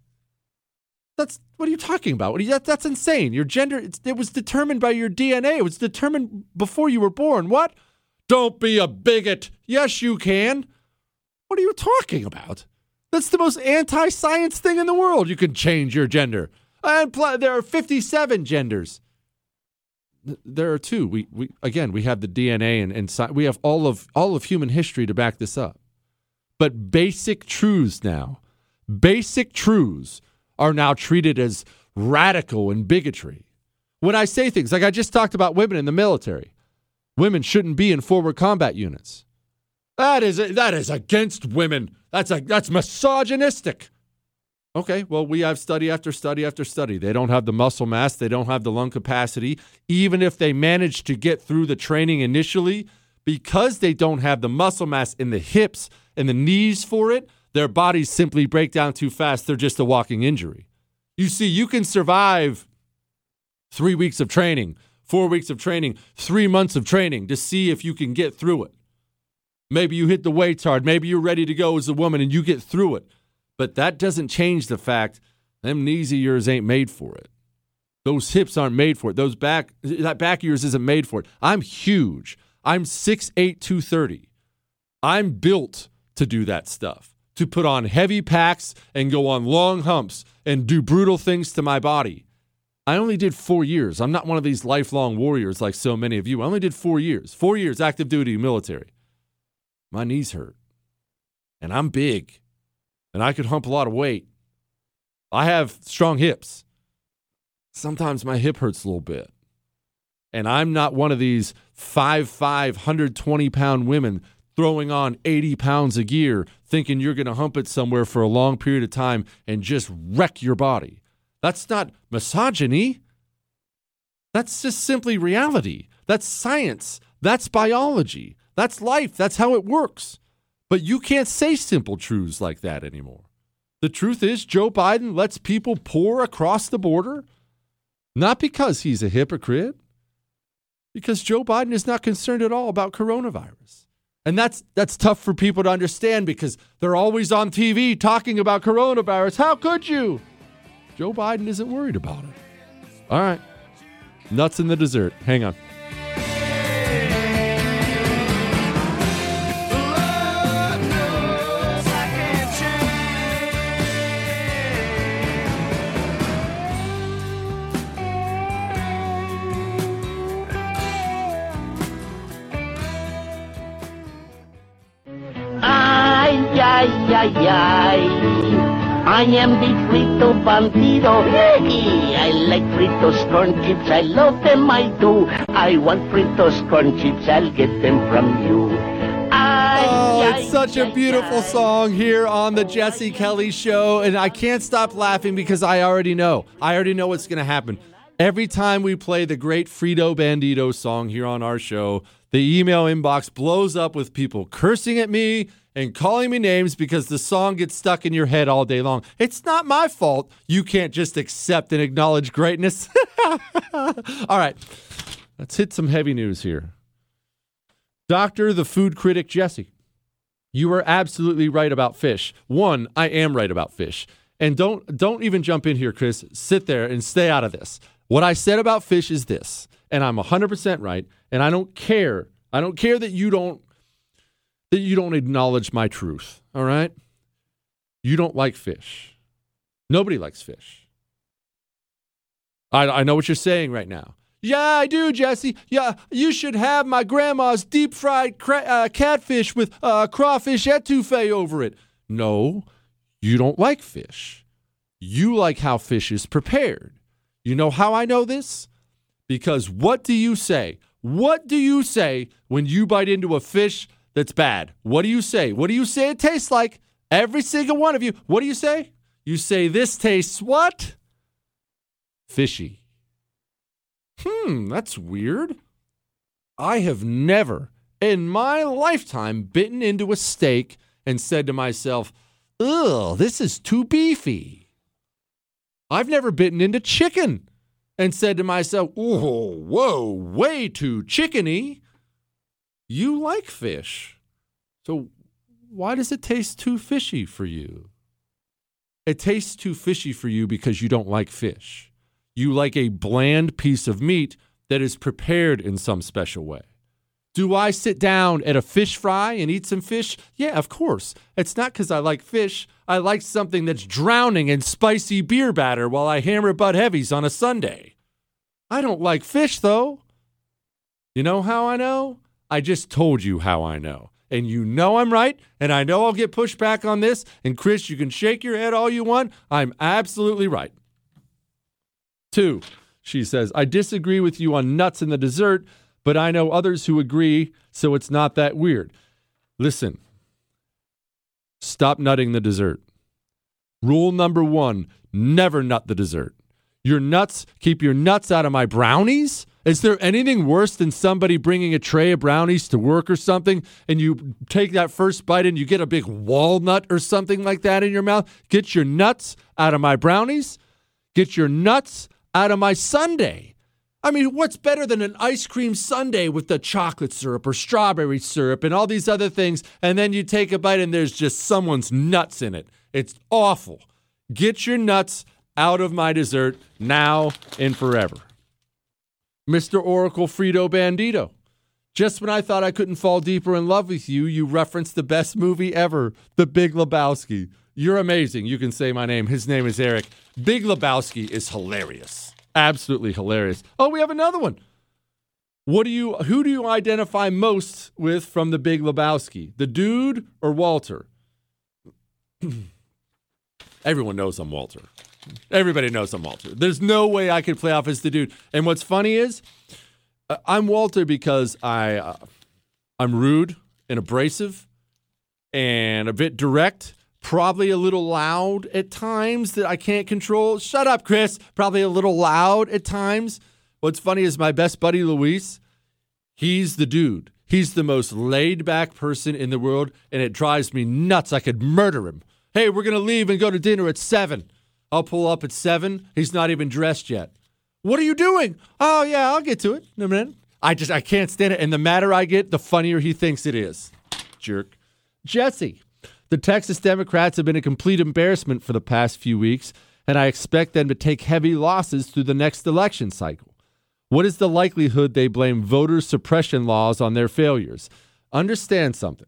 That's what are you talking about? You, that, that's insane. Your gender, it was determined by your DNA. It was determined before you were born. What? Don't be a bigot. Yes, you can. What are you talking about? That's the most anti science thing in the world. You can change your gender. And pl- there are 57 genders. There are two. We, we again, we have the DNA and, and we have all of all of human history to back this up. But basic truths now, basic truths are now treated as radical and bigotry. When I say things like I just talked about women in the military, women shouldn't be in forward combat units. That is that is against women. That's a, that's misogynistic. Okay, well, we have study after study after study. They don't have the muscle mass, they don't have the lung capacity. Even if they manage to get through the training initially, because they don't have the muscle mass in the hips and the knees for it, their bodies simply break down too fast. They're just a walking injury. You see, you can survive three weeks of training, four weeks of training, three months of training to see if you can get through it. Maybe you hit the weights hard. Maybe you're ready to go as a woman and you get through it. But that doesn't change the fact them knees of yours ain't made for it. Those hips aren't made for it. Those back that back of yours isn't made for it. I'm huge. I'm 6'8, 230. I'm built to do that stuff to put on heavy packs and go on long humps and do brutal things to my body. I only did four years. I'm not one of these lifelong warriors like so many of you. I only did four years, four years active duty military. My knees hurt. And I'm big. And I could hump a lot of weight. I have strong hips. Sometimes my hip hurts a little bit. And I'm not one of these 5'5, 120 pound women throwing on 80 pounds of gear, thinking you're going to hump it somewhere for a long period of time and just wreck your body. That's not misogyny. That's just simply reality. That's science. That's biology. That's life. That's how it works. But you can't say simple truths like that anymore. The truth is, Joe Biden lets people pour across the border, not because he's a hypocrite, because Joe Biden is not concerned at all about coronavirus. And that's that's tough for people to understand because they're always on TV talking about coronavirus. How could you? Joe Biden isn't worried about it. All right. Nuts in the dessert. Hang on. I am the Frito Bandito. I like fritos, corn chips, I love them, I do. I want Fritos corn chips, I'll get them from you. Oh, it's such a beautiful song here on the oh, Jesse Kelly Show, and I can't stop laughing because I already know. I already know what's going to happen. Every time we play the great Frito Bandito song here on our show, the email inbox blows up with people cursing at me and calling me names because the song gets stuck in your head all day long. It's not my fault. You can't just accept and acknowledge greatness. all right, let's hit some heavy news here. Doctor, the food critic Jesse. You are absolutely right about fish. One, I am right about fish. And don't don't even jump in here, Chris. Sit there and stay out of this. What I said about fish is this, and I'm 100% right, and I don't care. I don't care that you don't that you don't acknowledge my truth, all right? You don't like fish. Nobody likes fish. I, I know what you're saying right now. Yeah, I do, Jesse. Yeah, you should have my grandma's deep fried cra- uh, catfish with uh, crawfish etouffee over it. No, you don't like fish. You like how fish is prepared. You know how I know this? Because what do you say? What do you say when you bite into a fish that's bad? What do you say? What do you say it tastes like? Every single one of you. What do you say? You say this tastes what? Fishy. Hmm, that's weird. I have never in my lifetime bitten into a steak and said to myself, ugh, this is too beefy. I've never bitten into chicken and said to myself, oh, whoa, way too chickeny. You like fish. So why does it taste too fishy for you? It tastes too fishy for you because you don't like fish. You like a bland piece of meat that is prepared in some special way. Do I sit down at a fish fry and eat some fish? Yeah, of course. It's not because I like fish. I like something that's drowning in spicy beer batter while I hammer Busch Heavies on a Sunday. I don't like fish, though. You know how I know? I just told you how I know. And you know I'm right, and I know I'll get pushed back on this. And Chris, you can shake your head all you want. I'm absolutely right. Two, she says, I disagree with you on nuts in the dessert, but I know others who agree, so it's not that weird. Listen, stop nutting the dessert. Rule number one never nut the dessert. Your nuts, keep your nuts out of my brownies. Is there anything worse than somebody bringing a tray of brownies to work or something and you take that first bite and you get a big walnut or something like that in your mouth? Get your nuts out of my brownies. Get your nuts out of my sundae. I mean, what's better than an ice cream sundae with the chocolate syrup or strawberry syrup and all these other things? And then you take a bite and there's just someone's nuts in it. It's awful. Get your nuts out of my dessert now and forever. Mr. Oracle Frito Bandito. Just when I thought I couldn't fall deeper in love with you, you referenced the best movie ever, The Big Lebowski. You're amazing. You can say my name. His name is Eric. Big Lebowski is hilarious. Absolutely hilarious. Oh, we have another one. What do you who do you identify most with from The Big Lebowski? The dude or Walter? Everyone knows I'm Walter. Everybody knows I'm Walter. There's no way I could play off as the dude. And what's funny is, uh, I'm Walter because I, uh, I'm rude and abrasive, and a bit direct. Probably a little loud at times that I can't control. Shut up, Chris. Probably a little loud at times. What's funny is my best buddy Luis. He's the dude. He's the most laid back person in the world, and it drives me nuts. I could murder him. Hey, we're gonna leave and go to dinner at seven. I'll pull up at seven. He's not even dressed yet. What are you doing? Oh yeah, I'll get to it in a minute. I just I can't stand it. And the madder I get, the funnier he thinks it is. Jerk. Jesse. The Texas Democrats have been a complete embarrassment for the past few weeks, and I expect them to take heavy losses through the next election cycle. What is the likelihood they blame voter suppression laws on their failures? Understand something.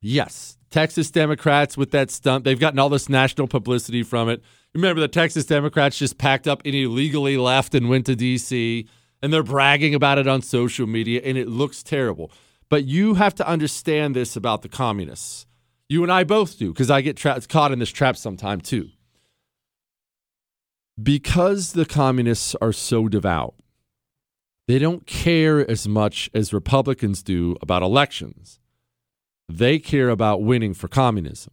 Yes, Texas Democrats with that stunt, they've gotten all this national publicity from it. Remember, the Texas Democrats just packed up and illegally left and went to D.C., and they're bragging about it on social media, and it looks terrible. But you have to understand this about the communists. You and I both do, because I get tra- caught in this trap sometime too. Because the communists are so devout, They don't care as much as Republicans do about elections. They care about winning for communism.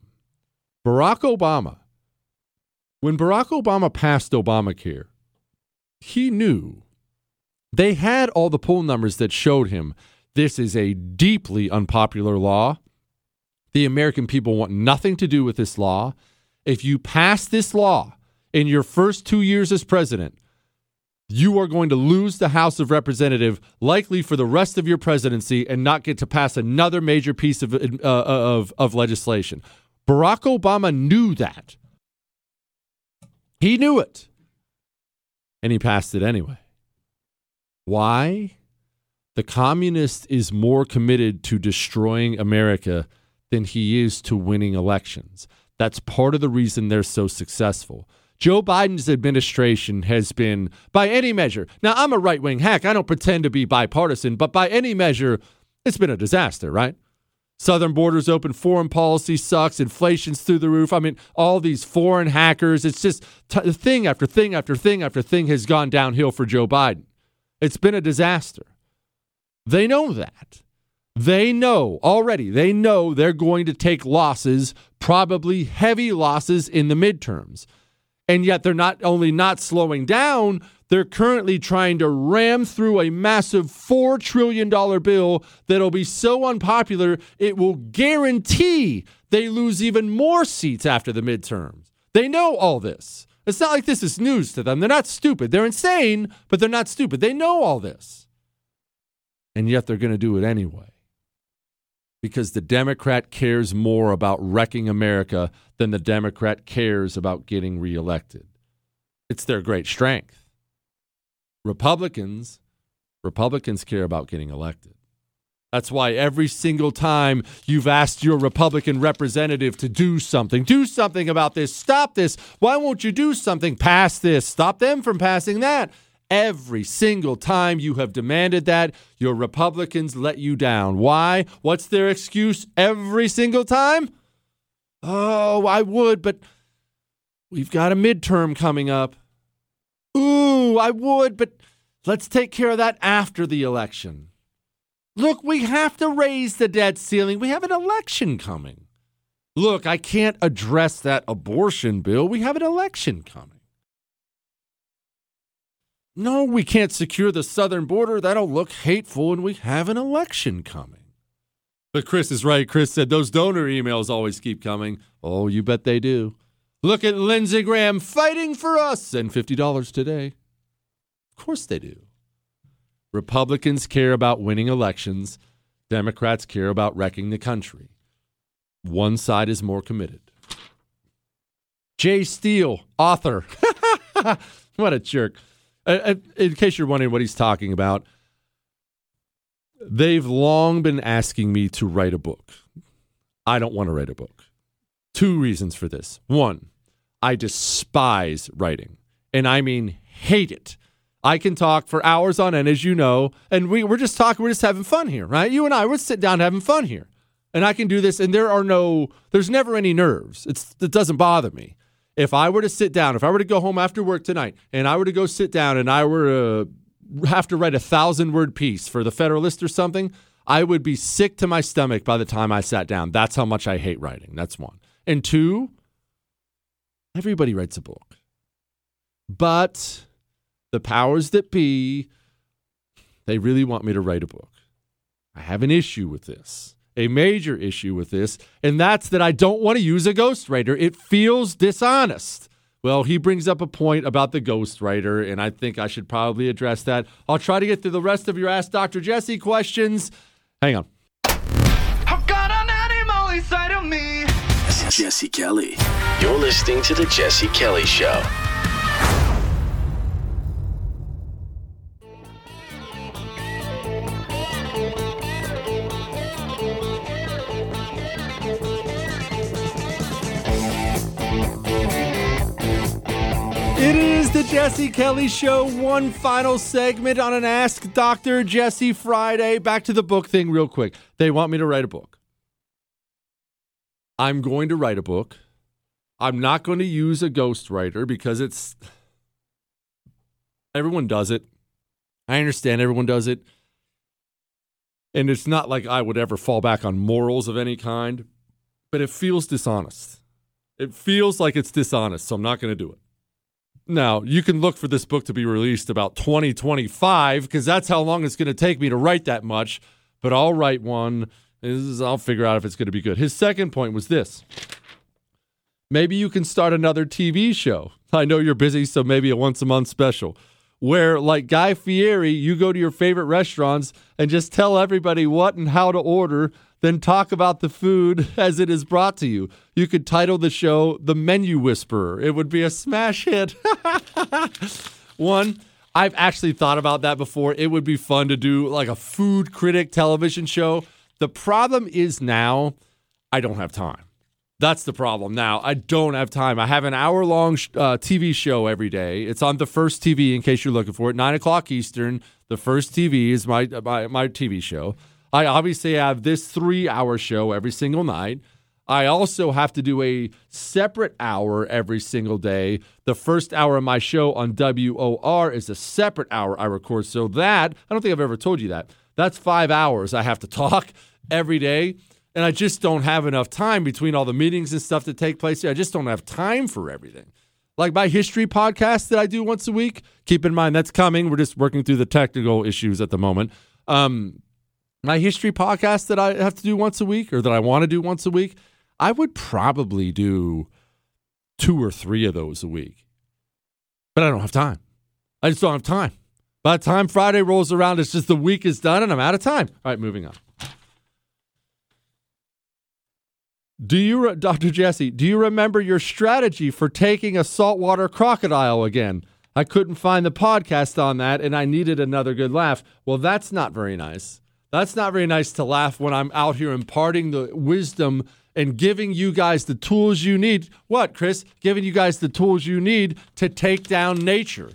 Barack Obama, when Barack Obama passed Obamacare, he knew they had all the poll numbers that showed him this is a deeply unpopular law. The American people want nothing to do with this law. If you pass this law in your first two years as president, you are going to lose the House of Representative likely for the rest of your presidency and not get to pass another major piece of, uh, of, of legislation. Barack Obama knew that. He knew it. And he passed it anyway. Why? The communist is more committed to destroying America than he is to winning elections. That's part of the reason they're so successful. Joe Biden's administration has been, by any measure, now I'm a right wing hack. I don't pretend to be bipartisan, but by any measure, it's been a disaster, right? Southern borders open, foreign policy sucks, inflation's through the roof. I mean, all these foreign hackers, it's just t- thing after thing after thing after thing has gone downhill for Joe Biden. It's been a disaster. They know that. They know already, they know they're going to take losses, probably heavy losses in the midterms. And yet they're not only not slowing down, they're currently trying to ram through a massive $4 trillion bill that'll be so unpopular, it will guarantee they lose even more seats after the midterms. They know all this. It's not like this is news to them. They're not stupid. They're insane, but they're not stupid. They know all this. And yet they're going to do it anyway. Because the Democrat cares more about wrecking America than the Democrat cares about getting reelected. It's their great strength. Republicans, Republicans care about getting elected. That's why every single time you've asked your Republican representative to do something, do something about this, stop this, why won't you do something, pass this, stop them from passing that? Every single time you have demanded that, your Republicans let you down. Why? What's their excuse every single time? Oh, I would, but we've got a midterm coming up. Ooh, I would, but let's take care of that after the election. Look, we have to raise the debt ceiling. We have an election coming. Look, I can't address that abortion bill. We have an election coming. No, we can't secure the southern border. That'll look hateful, when we have an election coming. But Chris is right. Chris said those donor emails always keep coming. Oh, you bet they do. Look at Lindsey Graham fighting for us. Send $50 today. Of course they do. Republicans care about winning elections, Democrats care about wrecking the country. One side is more committed. Jay Steele, author. what a jerk. Uh, uh, in case you're wondering what he's talking about, they've long been asking me to write a book. I don't want to write a book. Two reasons for this. One, I despise writing, and I mean hate it. I can talk for hours on end, as you know, and we, we're just talking, we're just having fun here, right? You and I, we're sitting down having fun here. And I can do this, and there are no, there's never any nerves. It's, it doesn't bother me. If I were to sit down, if I were to go home after work tonight, and I were to go sit down and I were to have to write a thousand word piece for the Federalist or something, I would be sick to my stomach by the time I sat down. That's how much I hate writing. That's one. And two, everybody writes a book. But the powers that be, they really want me to write a book. I have an issue with this, a major issue with this, and that's that I don't want to use a ghostwriter. It feels dishonest. Well, he brings up a point about the ghostwriter, and I think I should probably address that. I'll try to get through the rest of your Ask Dr. Jesse questions. Hang on. I've got an animal inside of me. This is Jesse Kelly. You're listening to The Jesse Kelly Show. Jesse Kelly Show. One final segment on an Ask Dr. Jesse Friday. Back to the book thing, real quick. They want me to write a book. I'm going to write a book. I'm not going to use a ghostwriter because it's. Everyone does it. I understand everyone does it. And it's not like I would ever fall back on morals of any kind, but it feels dishonest. It feels like it's dishonest, so I'm not going to do it. Now, you can look for this book to be released about 2025 because that's how long it's going to take me to write that much, but I'll write one. Is, I'll figure out if it's going to be good. His second point was this maybe you can start another TV show. I know you're busy, so maybe a once a month special where, like Guy Fieri, you go to your favorite restaurants and just tell everybody what and how to order, then talk about the food as it is brought to you. You could title the show The Menu Whisperer. It would be a smash hit. One, I've actually thought about that before. It would be fun to do like a food critic television show. The problem is now I don't have time. That's the problem now. I don't have time. I have an hour long uh, TV show every day. It's on the first TV in case you're looking for it. Nine o'clock Eastern. The first TV is my, my, my TV show. I obviously have this three hour show every single night. I also have to do a separate hour every single day. The first hour of my show on WOR is a separate hour I record. So that, I don't think I've ever told you that. That's five hours I have to talk every day. And I just don't have enough time between all the meetings and stuff that take place here. I just don't have time for everything. Like my history podcast that I do once a week, keep in mind that's coming. We're just working through the technical issues at the moment. Um, my history podcast that I have to do once a week or that I want to do once a week, I would probably do two or three of those a week. But I don't have time. I just don't have time. By the time Friday rolls around, it's just the week is done and I'm out of time. All right, moving on. Do you, Dr. Jesse, do you remember your strategy for taking a saltwater crocodile again? I couldn't find the podcast on that and I needed another good laugh. Well, that's not very nice. That's not very nice to laugh when I'm out here imparting the wisdom and giving you guys the tools you need. What, Chris? Giving you guys the tools you need to take down nature.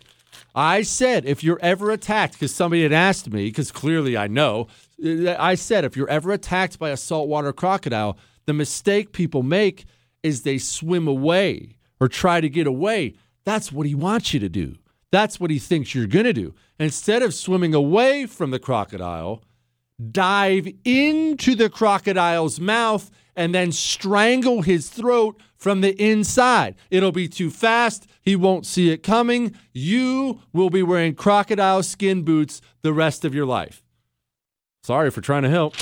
I said if you're ever attacked, because somebody had asked me, because clearly I know, I said if you're ever attacked by a saltwater crocodile, the mistake people make is they swim away or try to get away. That's what he wants you to do. That's what he thinks you're going to do. Instead of swimming away from the crocodile, dive into the crocodile's mouth and then strangle his throat from the inside. It'll be too fast. He won't see it coming. You will be wearing crocodile skin boots the rest of your life. Sorry for trying to help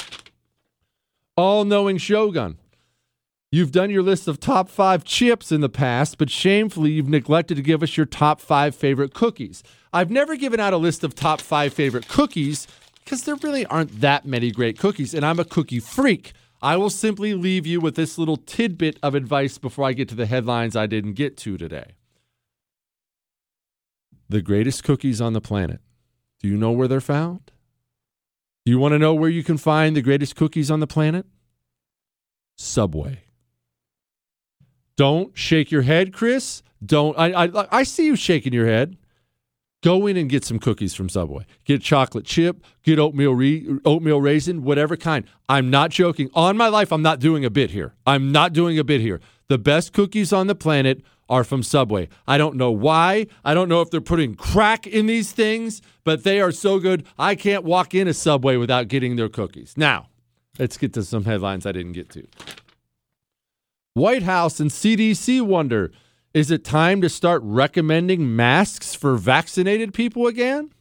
all knowing Shogun. You've done your list of top five chips in the past, but shamefully you've neglected to give us your top five favorite cookies. I've never given out a list of top five favorite cookies because there really aren't that many great cookies, and I'm a cookie freak. I will simply leave you with this little tidbit of advice before I get to the headlines I didn't get to today. The greatest cookies on the planet. Do you know where they're found? Do you want to know where you can find the greatest cookies on the planet? Subway. Don't shake your head, Chris. Don't. I, I, I see you shaking your head. Go in and get some cookies from Subway. Get chocolate chip, get oatmeal re, oatmeal raisin, whatever kind. I'm not joking. On my life, I'm not doing a bit here. I'm not doing a bit here. The best cookies on the planet are from Subway. I don't know why. I don't know if they're putting crack in these things, but they are so good. I can't walk in a Subway without getting their cookies. Now, let's get to some headlines I didn't get to. White House and CDC wonder is it time to start recommending masks for vaccinated people again?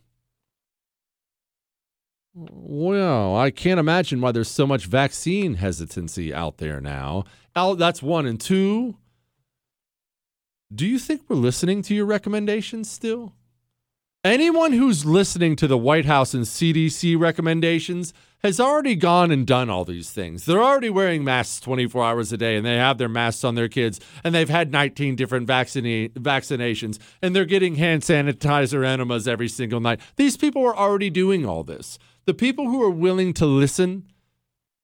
Well, I can't imagine why there's so much vaccine hesitancy out there now. That's one. And two, do you think we're listening to your recommendations still? Anyone who's listening to the White House and CDC recommendations has already gone and done all these things. They're already wearing masks 24 hours a day and they have their masks on their kids and they've had 19 different vaccina- vaccinations and they're getting hand sanitizer enemas every single night. These people are already doing all this. The people who are willing to listen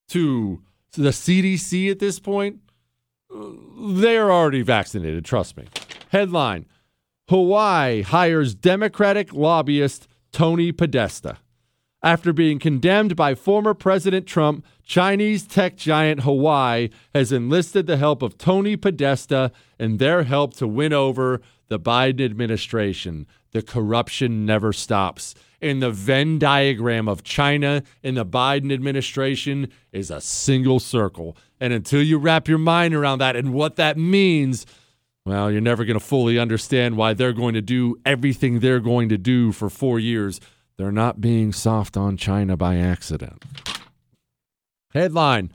to the CDC at this point, they are already vaccinated, trust me. Headline Huawei hires Democratic lobbyist Tony Podesta. After being condemned by former President Trump, Chinese tech giant Huawei has enlisted the help of Tony Podesta and their help to win over the Biden administration, the corruption never stops. In the Venn diagram of China and the Biden administration is a single circle. And until you wrap your mind around that and what that means, well, you're never going to fully understand why they're going to do everything they're going to do for four years. They're not being soft on China by accident. Headline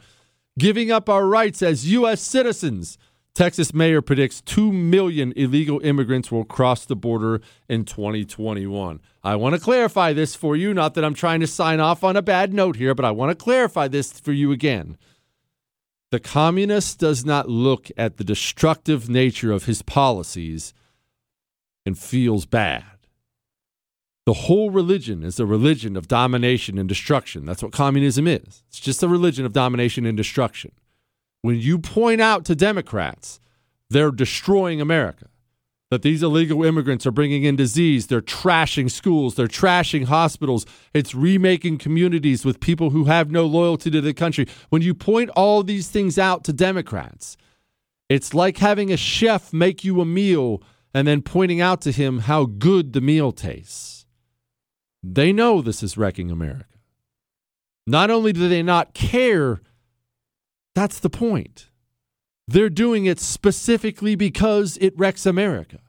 Giving up our rights as U.S. citizens. Texas mayor predicts 2 million illegal immigrants will cross the border in 2021. I want to clarify this for you, not that I'm trying to sign off on a bad note here, but I want to clarify this for you again. The communist does not look at the destructive nature of his policies and feels bad. The whole religion is a religion of domination and destruction. That's what communism is. It's just a religion of domination and destruction. When you point out to Democrats they're destroying America, that these illegal immigrants are bringing in disease, they're trashing schools, they're trashing hospitals, it's remaking communities with people who have no loyalty to the country. When you point all these things out to Democrats, it's like having a chef make you a meal and then pointing out to him how good the meal tastes. They know this is wrecking America. Not only do they not care, that's the point. They're doing it specifically because it wrecks America.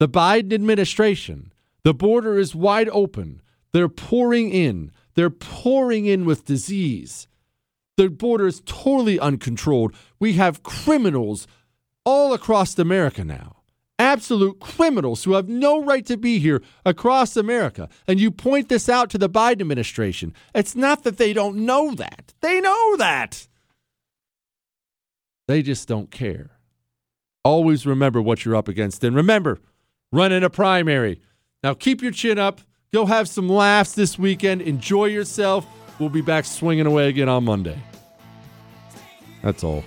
The Biden administration, the border is wide open. They're pouring in. They're pouring in with disease. The border is totally uncontrolled. We have criminals all across America now. Absolute criminals who have no right to be here across America. And you point this out to the Biden administration. It's not that they don't know that, they know that. They just don't care. Always remember what you're up against. And remember, running a primary. Now keep your chin up. Go have some laughs this weekend. Enjoy yourself. We'll be back swinging away again on Monday. That's all.